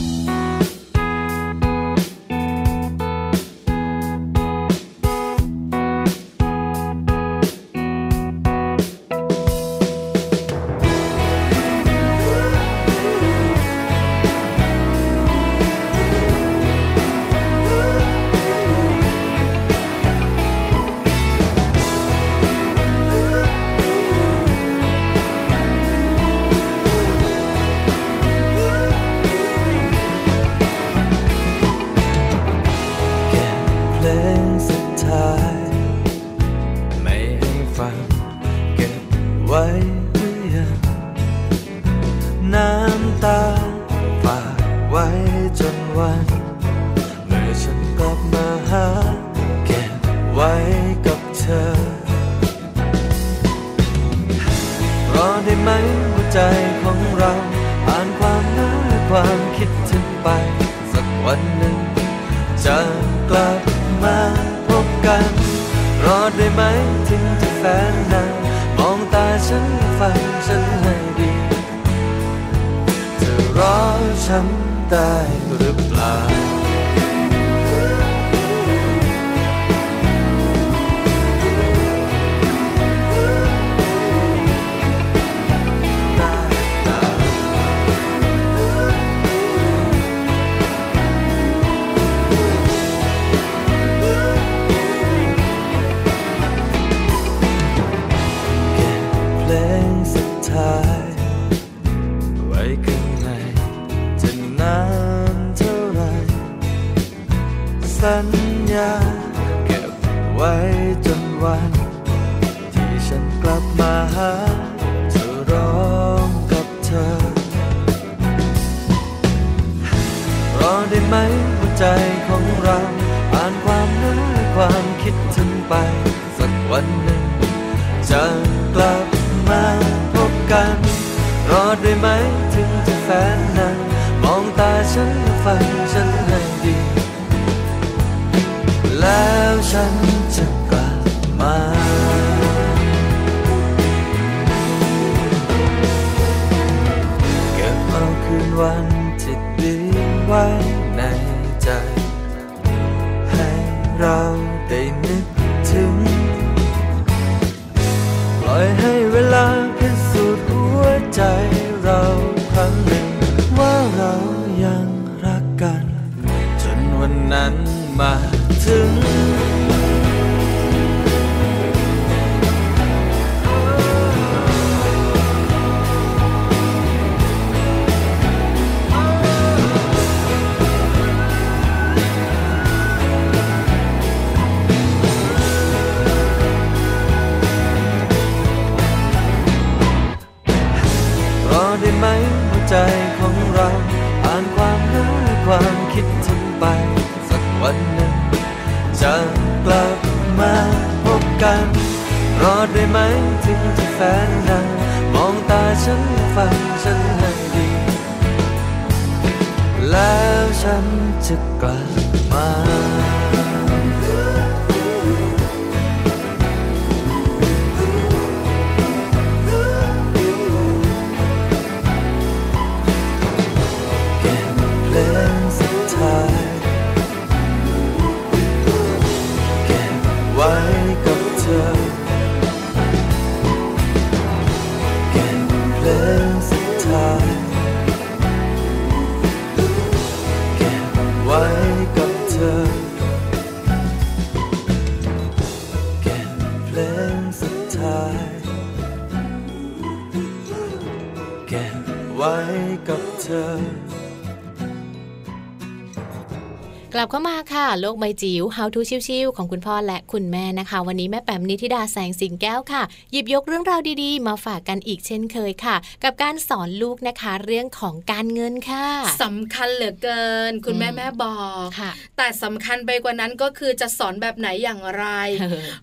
กใบจิ๋ว How to ชิวๆของคุณพ่อและคุณแม่นะคะ วันนี้แม่แปมนิธิดาแสงสิงแก้วค่ะ หยิบยกเรื่องราวดีๆ มาฝากกันอีกเช่นเคยค่ะ กับการสอนลูกนะคะ เรื่องของการเงินค่ะสำคัญเหลือเกิน คุณแม่แม่บอกค่ะแต่สำคัญไปกว่านั้นก็คือจะสอนแบบไหนอย่างไร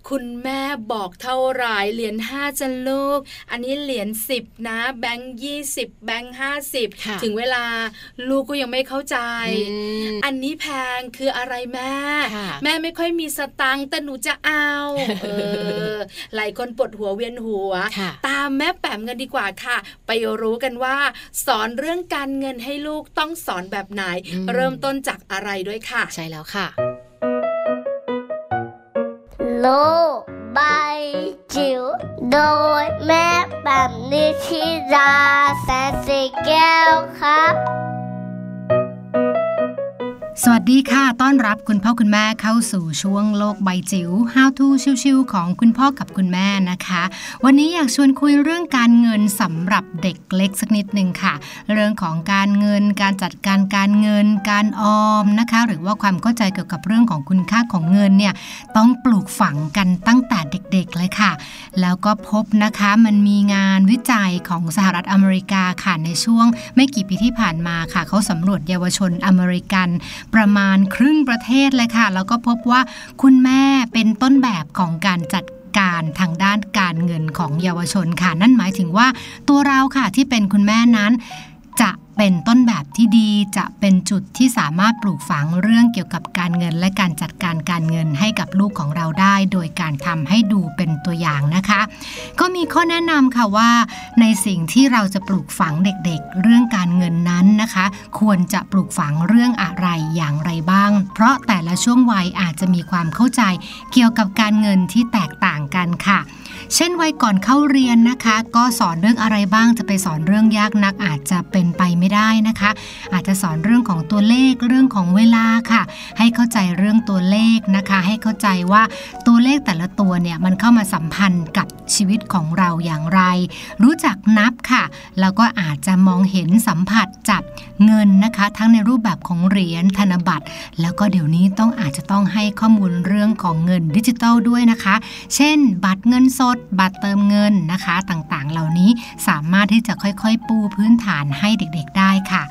คุณแม่บอกเท่าไหรเหรียญห้าจะลูก อันนี้เหรียญสิบนะ แบงค์ยี่สิบแบงค์ห้าสิบค่ะถึงเวลาลูกก็ยังไม่เข้าใจอืมอันนี้แพงคืออะไรแม่ค่ะแม่ไม่ค่อยมีสตังค์แต่หนูจะเอาเออหลายคนปวดหัวเวียนหัวค่ะตามแม่แปมกันดีกว่าค่ะ ไปรู้กันว่า สอนเรื่องการเงินให้ลูกต้องสอนแบบไหนอืมเริ่มต้นจากอะไรด้วยค่ะ ใช่แล้วค่ะ โลกใบจิ๋วโดยแม่แบบนิชิราแสนสีแก้วครับ สวัสดีค่ะ ต้อนรับคุณพ่อคุณแม่เข้าสู่ช่วงโลกใบจิ๋ว How to ชิวๆของคุณพ่อกับคุณแม่นะคะ วันนี้อยากชวนคุยเรื่องการเงินสำหรับเด็กเล็กสักนิดหนึ่งค่ะ เรื่องของการเงิน การจัดการการเงิน การออมนะคะ หรือว่าความเข้าใจเกี่ยวกับเรื่องของคุณค่าของเงินเนี่ยต้องปลูกฝังกันตั้งแต่เด็กๆเลยค่ะ แล้วก็พบนะคะมันมีงานวิจัยของสหรัฐอเมริกาค่ะในช่วงไม่กี่ปีที่ผ่านมาค่ะ เขาสำรวจเยาวชนอเมริกันประมาณครึ่งประเทศเลยค่ะ แล้วก็พบว่าคุณแม่เป็นต้นแบบของการจัดการทางด้านการเงินของเยาวชนค่ะ นั่นหมายถึงว่าตัวเราค่ะที่เป็นคุณแม่นั้นจะ เป็นต้นแบบที่ดีจะเป็นจุดที่สามารถปลูกฝังเรื่องเกี่ยวกับการเงิน และการจัดการการเงินให้กับลูกของเราได้ โดยการทำให้ดูเป็นตัวอย่างนะคะ ก็มีข้อแนะนำค่ะว่า ในสิ่งที่เราจะปลูกฝังเด็กๆ เรื่องการเงินนั้นนะคะ ควรจะปลูกฝังเรื่องอะไรอย่างไรบ้าง เพราะแต่ละช่วงวัยอาจจะมีความเข้าใจเกี่ยวกับการเงินที่แตกต่างกันค่ะ เช่นวัยก่อนเข้าเรียนนะคะ ก็สอนเรื่องอะไรบ้างจะไปสอนเรื่องยากนักอาจจะเป็นไปไม่ได้นะคะ อาจจะสอนเรื่องของตัวเลขเรื่องของเวลาค่ะ ให้เข้าใจเรื่องตัวเลขนะคะ ให้เข้าใจว่าตัวเลขแต่ละตัวเนี่ยมันเข้ามาสัมพันธ์กับชีวิตของเราอย่างไร รู้จักนับค่ะ แล้วก็อาจจะมองเห็นสัมผัสจับเงินนะคะ ทั้งในรูปแบบของเหรียญธนบัตร แล้วก็เดี๋ยวนี้ต้องอาจจะต้องให้ข้อมูลเรื่องของเงินดิจิทัลด้วยนะคะ เช่น บัตรเงินสด บัตรเติมเงินนะคะ ต่างๆ เหล่านี้สามารถที่จะค่อยๆ ปูพื้นฐานให้เด็กๆได้ค่ะ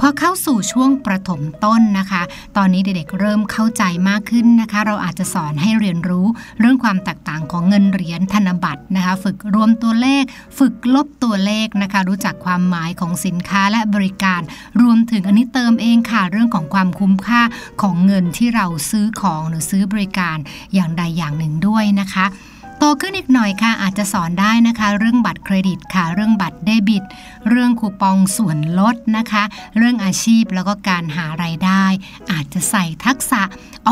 พอเข้าสู่ช่วงประถมต้นนะคะ ตอนนี้เด็กๆเริ่มเข้าใจมากขึ้นนะคะ เราอาจจะสอนให้เรียนรู้เรื่องความแตกต่างของเงินเหรียญธนบัตรนะคะ ฝึกรวมตัวเลข ฝึกลบตัวเลขนะคะ รู้จักความหมายของสินค้าและบริการ รวมถึงอันนี้เติมเองค่ะ เรื่องของความคุ้มค่าของเงินที่เราซื้อของหรือซื้อบริการอย่างใดอย่างหนึ่งด้วยนะคะ โตขึ้นอีกหน่อยค่ะอาจจะสอนได้นะคะ เรื่องบัตรเครดิตค่ะ เรื่องบัตรเดบิต เรื่องคูปองส่วนลดนะคะ เรื่องอาชีพแล้วก็การหารายได้ อาจจะใส่ทักษะ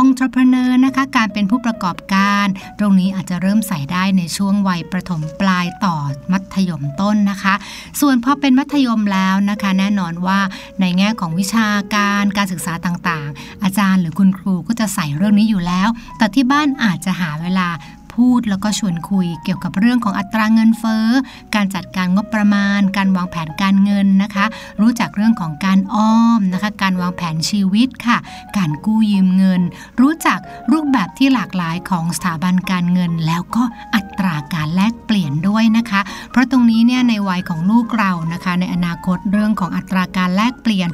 entrepreneur นะคะ การเป็นผู้ประกอบการ ตรงนี้อาจจะเริ่มใส่ได้ในช่วงวัยประถมปลายต่อมัธยมต้นนะคะ ส่วนพอเป็นมัธยมแล้วนะคะ แน่นอนว่าในแง่ของวิชาการการศึกษาต่างๆ อาจารย์หรือคุณครูก็จะใส่เรื่องนี้อยู่แล้ว แต่ที่บ้านอาจจะหาเวลา พูดแล้วก็ชวนคุยเกี่ยวกับเรื่องของอัตราเงินเฟ้อ การจัดการงบประมาณ การวางแผนการเงินนะคะ รู้จักเรื่องของการอ้อมนะคะ การวางแผนชีวิตค่ะ การกู้ยืมเงิน รู้จักรูปแบบที่หลากหลายของสถาบันการเงิน แล้วก็อัตราการแลกเปลี่ยนด้วยนะคะ เพราะตรงนี้เนี่ยในวัยของลูกเรานะคะ ในอนาคตเรื่องของอัตราการแลกเปลี่ยน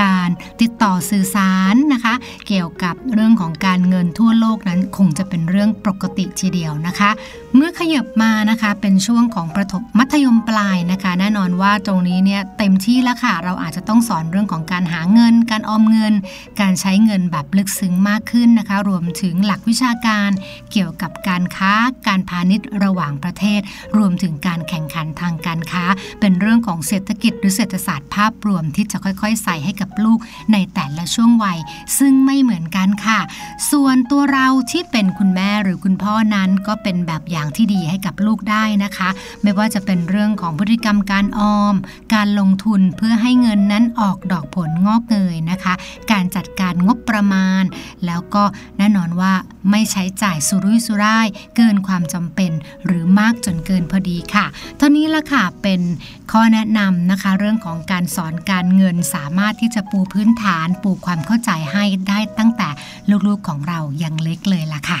การติดต่อสื่อสารนะคะ เกี่ยวกับเรื่องของการเงินทั่วโลกนั้นคงจะเป็นเรื่องปกติทีเดียวนะคะเมื่อขยับมานะคะเป็นช่วงของประถมมัธยมปลายนะคะ แน่นอนว่าตรงนี้เนี่ยเต็มที่แล้วค่ะ เราอาจจะต้องสอนเรื่องของการหาเงิน การออมเงิน การใช้เงินแบบลึกซึ้งมากขึ้นนะคะ รวมถึงหลักวิชาการเกี่ยวกับการค้าการพาณิชย์ระหว่างประเทศ รวมถึงการแข่งขันทางการค้า เป็นเรื่องของเศรษฐกิจหรือเศรษฐศาสตร์ภาพรวมที่จะค่อยๆ ใส่ให้กับลูกในแต่ละช่วงวัย ซึ่งไม่เหมือนกันค่ะ ส่วนตัวเราที่เป็นคุณแม่หรือคุณพ่อนั้นก็เป็นแบบอย่างางที่ดีให้กับลูกได้นะคะ ไม่ว่าจะเป็นเรื่องของพฤติกรรมการออม การลงทุนเพื่อให้เงินนั้นออกดอกผลงอกเงยนะคะ การจัดการงบประมาณ แล้วก็แน่นอนว่าไม่ใช้จ่ายสุรุ่ยสุร่าย เกินความจำเป็นหรือมากจนเกินพอดีค่ะเท่านี้ละค่ะเป็นข้อแนะนำนะคะ เรื่องของการสอนการเงินสามารถที่จะปูพื้นฐานปูความเข้าใจให้ได้ตั้งแต่ลูกๆของเรายังเล็กเลยล่ะค่ะ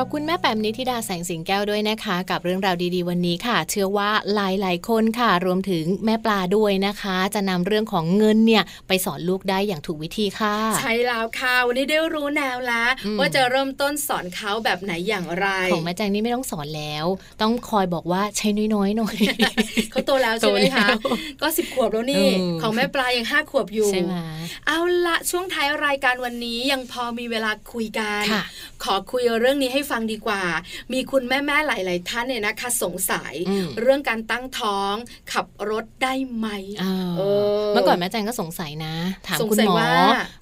ขอบคุณแม่แปมนิธิดาแสงสิงแก้วด้วยนะคะ กับเรื่องราวดีๆ วันนี้ค่ะ เชื่อว่าหลายๆคนค่ะ รวมถึงแม่ปลาด้วยนะคะ จะนำเรื่องของเงินเนี่ยไปสอนลูกได้อย่างถูกวิธีค่ะ ใช่แล้วค่ะ วันนี้ได้รู้แนวแล้วอืมว่าจะเริ่มต้นสอนเขาแบบไหนอย่างไร ของแม่แจงนี่ไม่ต้องสอนแล้ว ต้องคอยบอกว่าใช้น้อยๆหน่อยเขาโตแล้วใช่ไหมคะโตแล้วก็สิบขวบแล้วนี่เออของแม่ปลายังห้าขวบอยู่ใช่ไหมเอาละช่วงท้ายรายการวันนี้ยังพอมีเวลาคุยกันค่ะขอคุยเรื่องนี้ให้ฟังดีกว่า มีคุณแม่ๆหลาย ๆ ท่านเนี่ยนะคะสงสัยอืมเรื่องการตั้งท้องขับรถได้ไหมอ่าเออเมื่อก่อนแม่แจงก็สงสัยนะ ถามสงคุณสัยหมอว่า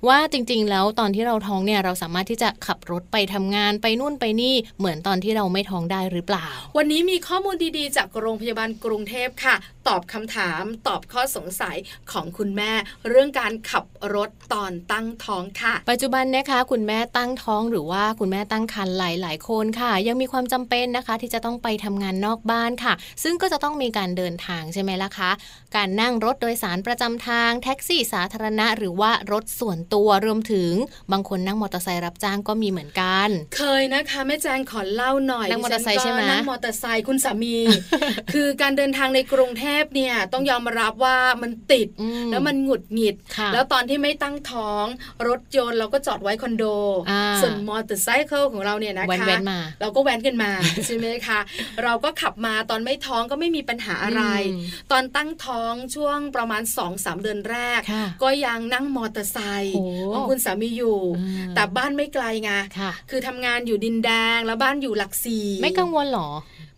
ว่าจริง ๆ แล้วตอนที่เราท้องเนี่ยเราสามารถที่จะขับรถไปทำงานไปนู่นไปนี่เหมือนตอนที่เราไม่ท้องได้หรือเปล่า วันนี้มีข้อมูลดีๆ จากโรงพยาบาลกรุงเทพค่ะ ตอบคำถาม ตอบข้อสงสัยของคุณแม่ เรื่องการขับรถตอนตั้งท้องค่ะ ปัจจุบันนะคะ คุณแม่ตั้งท้องหรือว่าคุณแม่ตั้งครรภ์หลายๆคนค่ะ ยังมีความจำเป็นนะคะ ที่จะต้องไปทำงานนอกบ้านค่ะ ซึ่งก็จะต้องมีการเดินทางใช่ไหมล่ะคะ การนั่งรถโดยสารประจำทาง แท็กซี่สาธารณะ หรือว่ารถส่วนตัวรวมถึง บางคนนั่งมอเตอร์ไซค์รับจ้างก็มีเหมือนกัน เคยนะคะแม่แจงขอเล่าหน่อยนั่งมอเตอร์ไซค์ดิฉัใช่ไหมก็นั่งมอเตอร์ไซค์คุณสามี คือการเดินทางในกรุงเทพเนี่ยต้องยอมรับว่ามันติดอืมแล้วมันหงุดหงิดค่ะแล้วตอนที่ไม่ตั้งท้องรถยนต์เราก็จอดไว้คอนโดอ่าส่วนมอเตอร์ไซค์ของเราเนี่ยนะคะแว้นๆมาเราก็แว้นกันมาใช่ไหมคะเราก็ขับมาตอนไม่ท้องก็ไม่มีปัญหาอะไรอืมตอนตั้งท้องช่วงประมาณ2อสเดือนแรกค่ะก็ยังนั่งมอเตอร์ไซค์โอ้ของคุณสามีอยู่อ่าแต่บ้านไม่ไกลไงค่ะคือทำงานอยู่ดินแดงแล้วบ้านอยู่หลักสี่ไม่กังวลเหรอ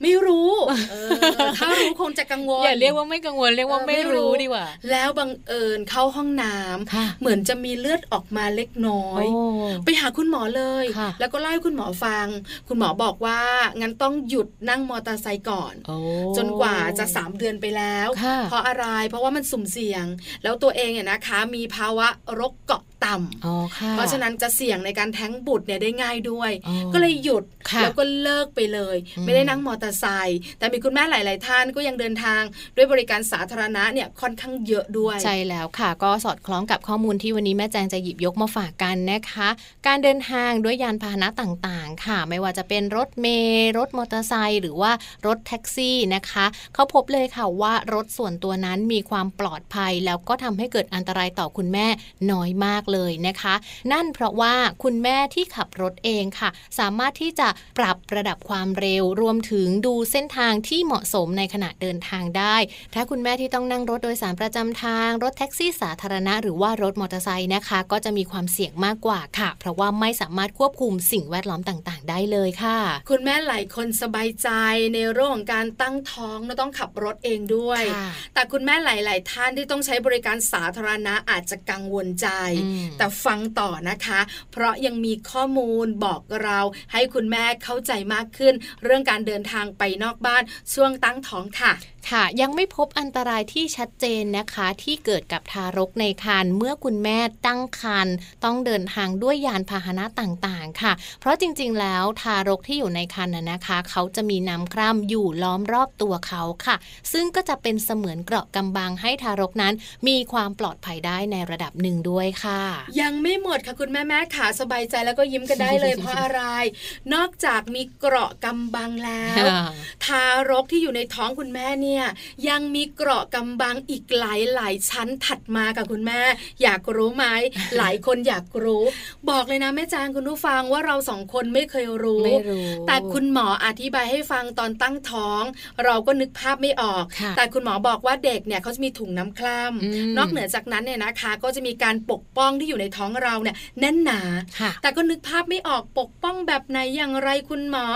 ไม่รู้เออถ้ารู้คงจะกังวล อย่าเรียกว่าไม่กังวลเรียกว่าเออไม่ไม่รู้รู้ดีกว่า แล้วบังเอิญเข้าห้องน้ำค่ะเหมือนจะมีเลือดออกมาเล็กน้อยโอ้ไปหาคุณหมอเลยค่ะแล้วก็เล่าให้คุณหมอฟัง คุณหมอบอกว่างั้นต้องหยุดนั่งมอเตอร์ไซค์ก่อนโอ้จนกว่าจะสามเดือนไปแล้วค่ะเพราะอะไรเพราะว่ามันสุ่มเสี่ยง แล้วตัวเองเนี่ยนะคะ มีภาวะโรคเกาะ ต่ำอ๋อค่ะเพราะฉะนั้นจะเสี่ยงในการแท้งบุตรเนี่ยได้ง่ายด้วยอ๋อก็เลยหยุดค่ะแล้วก็เลิกไปเลยอืมไม่ได้นั่งมอเตอร์ไซค์แต่มีคุณแม่หลาย ๆ ท่านก็ยังเดินทางด้วยบริการสาธารณะเนี่ยค่อนข้างเยอะด้วยใช่แล้วค่ะ ก็สอดคล้องกับข้อมูลที่วันนี้แม่แจงจะหยิบยกมาฝากกันนะคะ การเดินทางด้วยยานพาหนะต่าง ๆ ค่ะ ไม่ว่าจะเป็นรถเมล์รถมอเตอร์ไซค์หรือว่ารถแท็กซี่นะคะเขาพบเลยค่ะว่ารถส่วนตัวนั้นมีความปลอดภัย แล้วก็ทำให้เกิดอันตรายต่อคุณแม่น้อยมากเลยนะคะ นั่นเพราะว่าคุณแม่ที่ขับรถเองค่ะ สามารถที่จะปรับระดับความเร็วรวมถึงดูเส้นทางที่เหมาะสมในขณะเดินทางได้ ถ้าคุณแม่ที่ต้องนั่งรถโดยสารประจำทาง รถแท็กซี่สาธารณะ หรือว่ารถมอเตอร์ไซค์นะคะ ก็จะมีความเสี่ยงมากกว่าค่ะ เพราะว่าไม่สามารถควบคุมสิ่งแวดล้อมต่างๆ ได้เลยค่ะ คุณแม่หลายคนสบายใจในเรื่องของการตั้งท้องแล้วต้องขับรถเองด้วยค่ะแต่คุณแม่หลาย ๆ ท่านที่ต้องใช้บริการสาธารณะอาจจะกังวลใจอืมแต่ฟังต่อนะคะ เพราะยังมีข้อมูลบอกเราให้คุณแม่เข้าใจมากขึ้น เรื่องการเดินทางไปนอกบ้านช่วงตั้งท้องค่ะ ค่ะ ยังไม่พบอันตรายที่ชัดเจนนะคะที่เกิดกับทารกในครรภ์เมื่อคุณแม่ตั้งครรภ์ต้องเดินทางด้วยยานพาหนะต่างๆ ค่ะ เพราะจริงๆ แล้วทารกที่อยู่ในครรภ์น่ะนะคะ เขาจะมีน้ำคร่ำอยู่ล้อมรอบตัวเขาค่ะ ซึ่งก็จะเป็นเสมือนเกราะกำบังให้ทารกนั้น มีความปลอดภัยได้ในระดับหนึ่งด้วยค่ะ ยังไม่หมดค่ะคุณแม่แม่ขาสบายใจแล้วก็ยิ้มกันได้เลย เพราะอะไร นอกจากมีเกราะกำบังแล้ว ทารกที่อยู่ในท้องคุณแม่เนี่ยยังมีเกราะกำบังอีกหลายหลายๆชั้นถัดมากับคุณแม่ อยากรู้ไหมหลายคนอยากรู้ บอกเลยนะแม่จางคุณผู้ฟังว่าเราสองคนไม่เคยรู้ไม่รู้แต่คุณหมออธิบายให้ฟังตอนตั้งท้อง เราก็นึกภาพไม่ออกค่ะแต่คุณหมอบอกว่าเด็กเนี่ยเขาจะมีถุงน้ำคร่อืมำนอกเหนือจากนั้นเนี่ยนะคะ ก็จะมีการปกป้องที่อยู่ในท้องเราเนี่ยแน่นหนาค่ะแต่ก็นึกภาพไม่ออกปกป้องแบบไหนอย่างไรคุณหมอ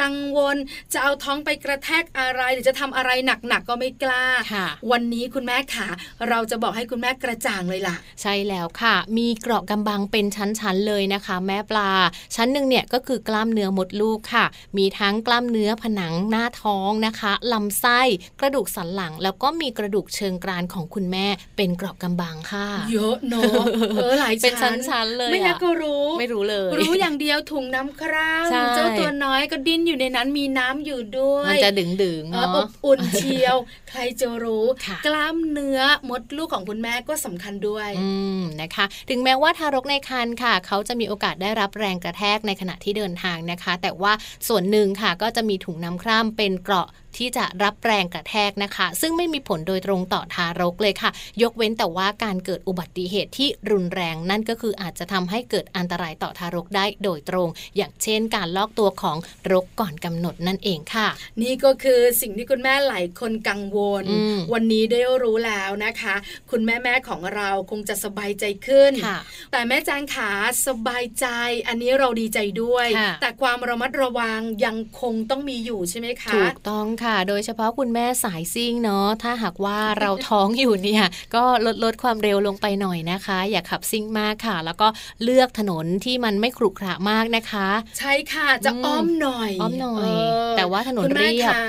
กังวลจะเอาท้องไปกระแทกอะไรหรือจะทำอะไรหนักๆก็ไม่กล้าค่ะวันนี้คุณแม่ขาเราจะบอกให้คุณแม่กระจ่างเลยล่ะ ใช่แล้วค่ะ มีเกราะกำบังเป็นชั้นๆเลยนะคะ แม่ปลา ชั้นหนึ่งเนี่ยก็คือกล้ามเนื้อมดลูกค่ะ มีทั้งกล้ามเนื้อผนังหน้าท้องนะคะลำไส้กระดูกสันหลัง แล้วก็มีกระดูกเชิงกรานของคุณแม่ เป็นเกราะกำบังค่ะ เยอะเนอะเออหลายเป็นชั้นๆเลยไม่งั้นอะก็รู้ ไม่รู้เลย รู้อย่างเดียวถุงน้ำคร่างใช่เจ้าตัวน้อยก็ดิ้นอยู่ในนั้นมีน้ำอยู่ด้วย มันจะดึงดึงๆเอออเนาะบอุ่นเชียว ใครจะรู้ค่ะกล้ามเนื้อมดลูกของคุณแม่ก็สำคัญด้วยอืมนะคะ ถึงแม้ว่าทารกในครรภ์ค่ะ เขาจะมีโอกาสได้รับแรงกระแทกในขณะที่เดินทางนะคะ แต่ว่าส่วนหนึ่งค่ะก็จะมีถุงน้ำคร่ำเป็นเกราะ ที่จะรับแรงกระแทกนะคะ ซึ่งไม่มีผลโดยตรงต่อทารกเลยค่ะ ยกเว้นแต่ว่าการเกิดอุบัติเหตุที่รุนแรงนั่นก็คืออาจจะทำให้เกิดอันตรายต่อทารกได้โดยตรง อย่างเช่น การลอกตัวของรกก่อนกำหนดนั่นเองค่ะ นี่ก็คือสิ่งที่คุณแม่หลายคนกังวลอืมวันนี้ได้รู้แล้วนะคะ คุณแม่แม่ๆของเราคงจะสบายใจขึ้นค่ะแต่แม่แจงขาสบายใจ อันนี้เราดีใจด้วยค่ะแต่ความระมัดระวังยังคงต้องมีอยู่ใช่ไหมคะถูกต้องค่ะโดยเฉพาะคุณแม่สายซิ่งเนาะถ้าหากว่าเราท้องอยู่เนี่ย ก็ลดลดความเร็วลงไปหน่อยนะคะ อย่าขับซิ่งมากค่ะ แล้วก็เลือกถนนที่มันไม่ขรุขระมากนะคะ ใช่ค่ะจะอืมอ้อมหน่อยอ้อมหน่อยเแต่ว่าถนนคุณแม่เรียบขา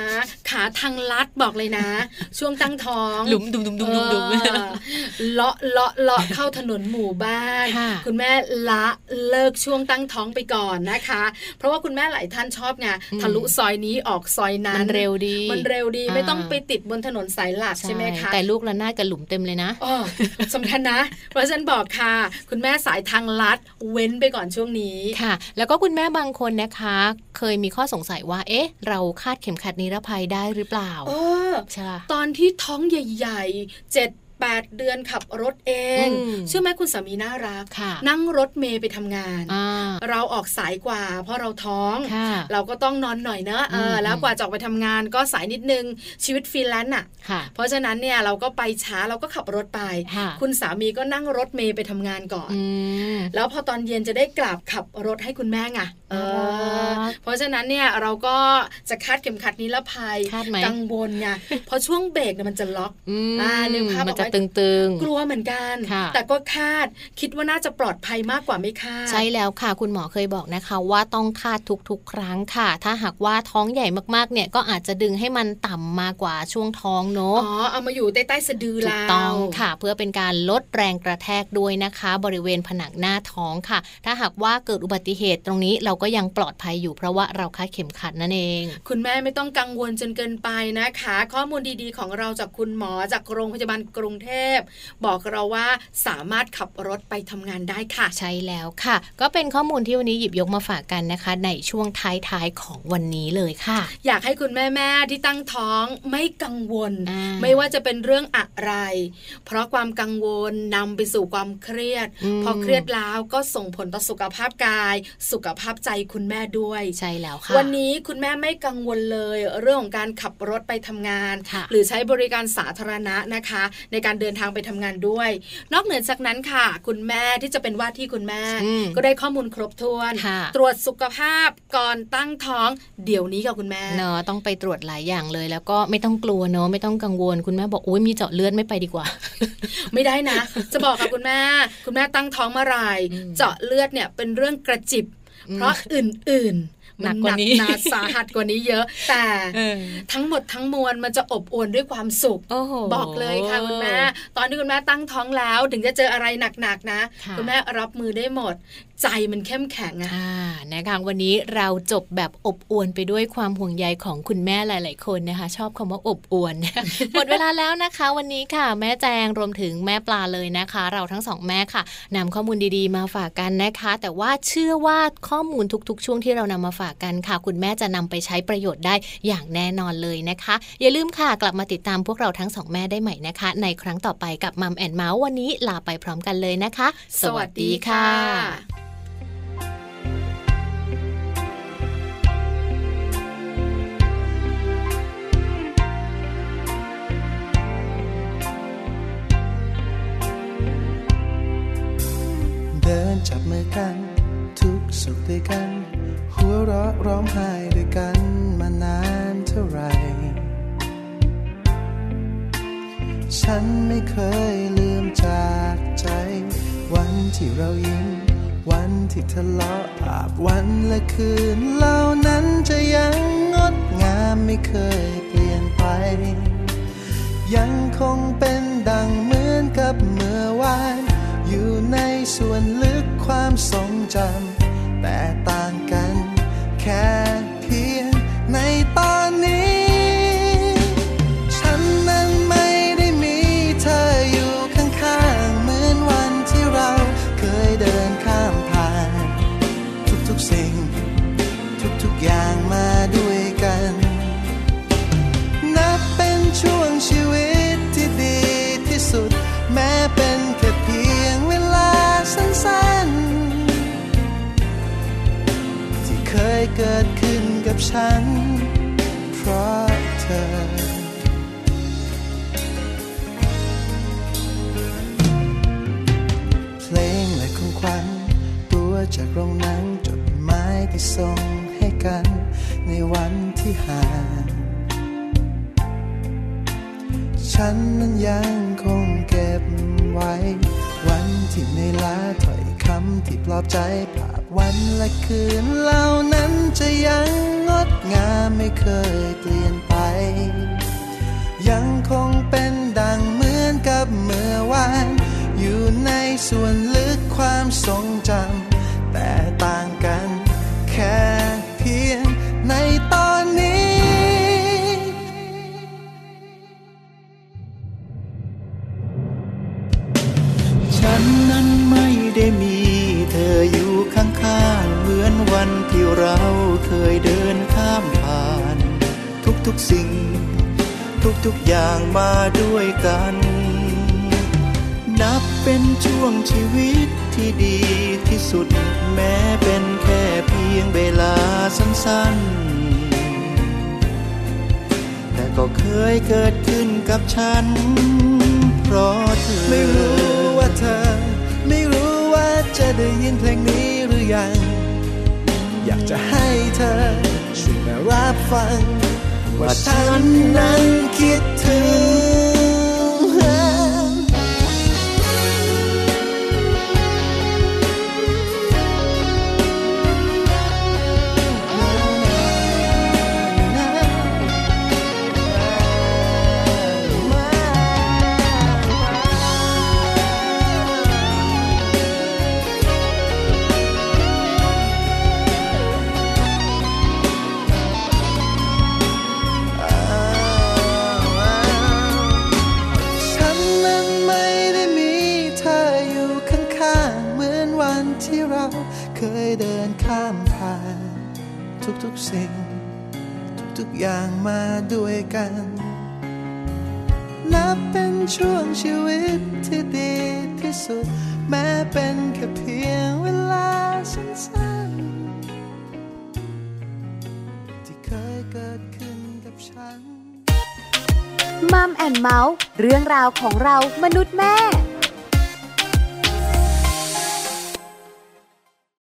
ขาทางลัดบอกเลยนะ ช่วงตั้งท้องหลุมดุมดุมดุมดุมดุมเออเลาะเลาะเลาะเข้าถนนหมู่บ้านค่ะคุณแม่ละเลิกช่วงตั้งท้องไปก่อนนะคะ เพราะว่าคุณแม่หลายท่านชอบไงอืมทะลุซอยนี้ออกซอยนั้นมันเร็วดีมันเร็วดีอ่าไม่ต้องไปติดบนถนนสายหลักใช่ไหมคะแต่ลูกละนาดกับหลุมเต็มเลยนะอ๋อสำคัญนะ เพราะฉะนันบอกค่ะ คุณแม่สายทางลัดเว้นไปก่อนช่วงนี้ค่ะ แล้วก็คุณแม่บางคนนะคะ เคยมีข้อสงสัยว่า เอ๊ะ เราคาดเข็มขัดนิรภัยได้หรือเปล่า เออใช่ปะตอนที่ท้องใหญ่ๆเจ็ด แปดเดือนขับรถเองอืมเชื่อไหมคุณสามีน่ารักค่ะนั่งรถเมย์ไปทำงานอ่าเราออกสายกว่า เพราะเราท้องค่ะเราก็ต้องนอนหน่อยเนอะเออมแล้วกว่าจะออกไปทำงานก็สายนิดนึงชีวิตฟรีแลนซ์อะค่ะ เพราะฉะนั้นเนี่ยเราก็ไปช้าเราก็ขับรถไปค่ะคุณสามีก็นั่งรถเมล์ไปทำงานก่อนอืมแล้วพอตอนเย็นจะได้กลับขับรถให้คุณแม่ไงเออน่ารักเพราะฉะนั้นเนี่ยเราก็จะคาดเข็มขัดนิรภัยคาดไหมกังวลไงเพราะช่วงเบรกเนี่ยมันจะล็อกอืมอ่านึกภาพมันออกจะไหมตึงๆ กลัวเหมือนกันค่ะแต่ก็คาดคิดว่าน่าจะปลอดภัยมากกว่าไม่คาด ใช่แล้วค่ะ คุณหมอเคยบอกนะคะ ว่าต้องคาดทุกๆ ครั้งค่ะ ถ้าหากว่าท้องใหญ่มากๆ เนี่ยก็อาจจะดึงให้มันต่ำมากกว่าช่วงท้องเนอะอ๋อ เอามาอยู่ใต้ใต้สะดือถูเรากต้องค่ะ เพื่อเป็นการลดแรงกระแทกด้วยนะคะ บริเวณผนังหน้าท้องค่ะ ถ้าหากว่าเกิดอุบัติเหตุตรงนี้เราก็ยังปลอดภัยอยู่เพราะว่าเราคาดเข็มขัดนั่นเอง คุณแม่ไม่ต้องกังวลจนเกินไปนะคะ ข้อมูลดีๆ ของเราจากคุณหมอจากโรงพยาบาลกรุงเทพ บอกเราว่าสามารถขับรถไปทำงานได้ค่ะ ใช่แล้วค่ะ ก็เป็นข้อมูลที่วันนี้หยิบยกมาฝากกันนะคะ ในช่วงท้ายๆของวันนี้เลยค่ะ อยากให้คุณแม่ๆที่ตั้งท้องไม่กังวลอ่าไม่ว่าจะเป็นเรื่องอะไร เพราะความกังวลนำไปสู่ความเครียดอืมพอเครียดแล้วก็ส่งผลต่อสุขภาพกาย สุขภาพใจคุณแม่ด้วยใช่แล้วค่ะ วันนี้คุณแม่ไม่กังวลเลย เรื่องของการขับรถไปทำงานค่ะหรือใช้บริการสาธารณะนะคะ ในการเดินทางไปทำงานด้วย นอกเหนือจากนั้นค่ะ คุณแม่ที่จะเป็นว่าที่คุณแม่อืมก็ได้ข้อมูลครบถ้วนค่ะตรวจสุขภาพก่อนตั้งท้องเดี๋ยวนี้กับคุณแม่เนอะต้องไปตรวจหลายอย่างเลย แล้วก็ไม่ต้องกลัวเนอะไม่ต้องกังวล คุณแม่บอกโอ้ยมีเจาะเลือดไม่ไปดีกว่า ไม่ได้นะ จะบอกกับคุณแม่ คุณแม่ตั้งท้องเมื่อไหร่อืมเจาะเลือดเนี่ยเป็นเรื่องกระจิบอืมเพราะอื่นๆ หนักกว่านี้หนักหนาสาหัสกว่านี้เยอะ แต่ทั้งหมดทั้งมวลมันจะอบอวลด้วยความสุขโอบอกเลยค่ะคุณแม่ ตอนที่คุณแม่ตั้งท้องแล้ว ถึงจะเจออะไรหนักๆนะ คุณแม่รับมือได้หมด ใจมันเข้มแข็งอะอ่านะคะวันนี้เราจบแบบอบอวลไปด้วยความห่วงใยของคุณแม่หลาย ๆ คนนะคะ ชอบคำว่าอบอวลหมดเวลาแล้วนะคะ วันนี้ค่ะ แม่แจงรวมถึงแม่ปลาเลยนะคะ เราทั้งสองแม่ค่ะนำข้อมูลดีๆ มาฝากกันนะคะ แต่ว่าเชื่อว่าข้อมูลทุก ๆ ช่วงที่เรานำมาฝากกันค่ะ คุณแม่จะนำไปใช้ประโยชน์ได้อย่างแน่นอนเลยนะคะ อย่าลืมค่ะกลับมาติดตามพวกเราทั้งสองแม่ได้ใหม่นะคะ ในครั้งต่อไปกับมัมแอนเมาส์วันนี้ลาไปพร้อมกันเลยนะคะ สวัสดีค่ะ เจับมือกัน ทุกสุขด้วยกัน หัวเราะร้องไห้ด้วยกันมานานเท่าไหร่ ฉันไม่เคยลืมจากใจ วันที่เรายิ้มวันที่ทะเลาะอาบวันและคืนเหล่านั้นจะยังงดงามไม่เคยเปลี่ยนไป ยังคงเป็นดังเหมือนกับเมื่อวาน ส่วนลึกความทรงจำแต่ต่างกันแค่ เกิดขึ้นกับฉัน เพราะเธอเพลงและของขวัญตัวจากโรงหนังจดหมายที่ส่งให้กันในวันที่ห่างฉันนั้นยังคงเก็บไว้ วันที่ในลาถ้อยคำที่ปลอบใจภาพ วันและคืนเหล่านั้นจะยังงดงามไม่เคยเปลี่ยนไป ยังคงเป็นดังเหมือนกับเมื่อวาน อยู่ในส่วนลึกความทรงจำแต่ต่างกันแค่เพียงในตอนนี้ฉันนั้นไม่ได้มี วันที่เราเคยเดินข้ามผ่าน ทุกๆสิ่ง ทุกๆอย่างมาด้วยกัน นับเป็นช่วงชีวิตที่ดีที่สุด แม้เป็นแค่เพียงเวลาสั้นๆ แต่ก็เคยเกิดขึ้นกับฉัน เพราะเธอ ไม่รู้ว่าเธอ ไม่รู้ว่าจะได้ยินเพลงนี้หรือยัง อยากจะให้เธอ ช่วยมารับฟัง ว่าฉันนั้นคิดถึง สิ่ง ทุกๆอย่างมาด้วยกัน นับเป็นช่วงชีวิตที่ดีที่สุด แม้เป็นแค่เพียงเวลาสั้นๆ ที่เคยเกิดขึ้นกับฉันมัมแอนเมาส์เรื่องราวของเรามนุษย์แม่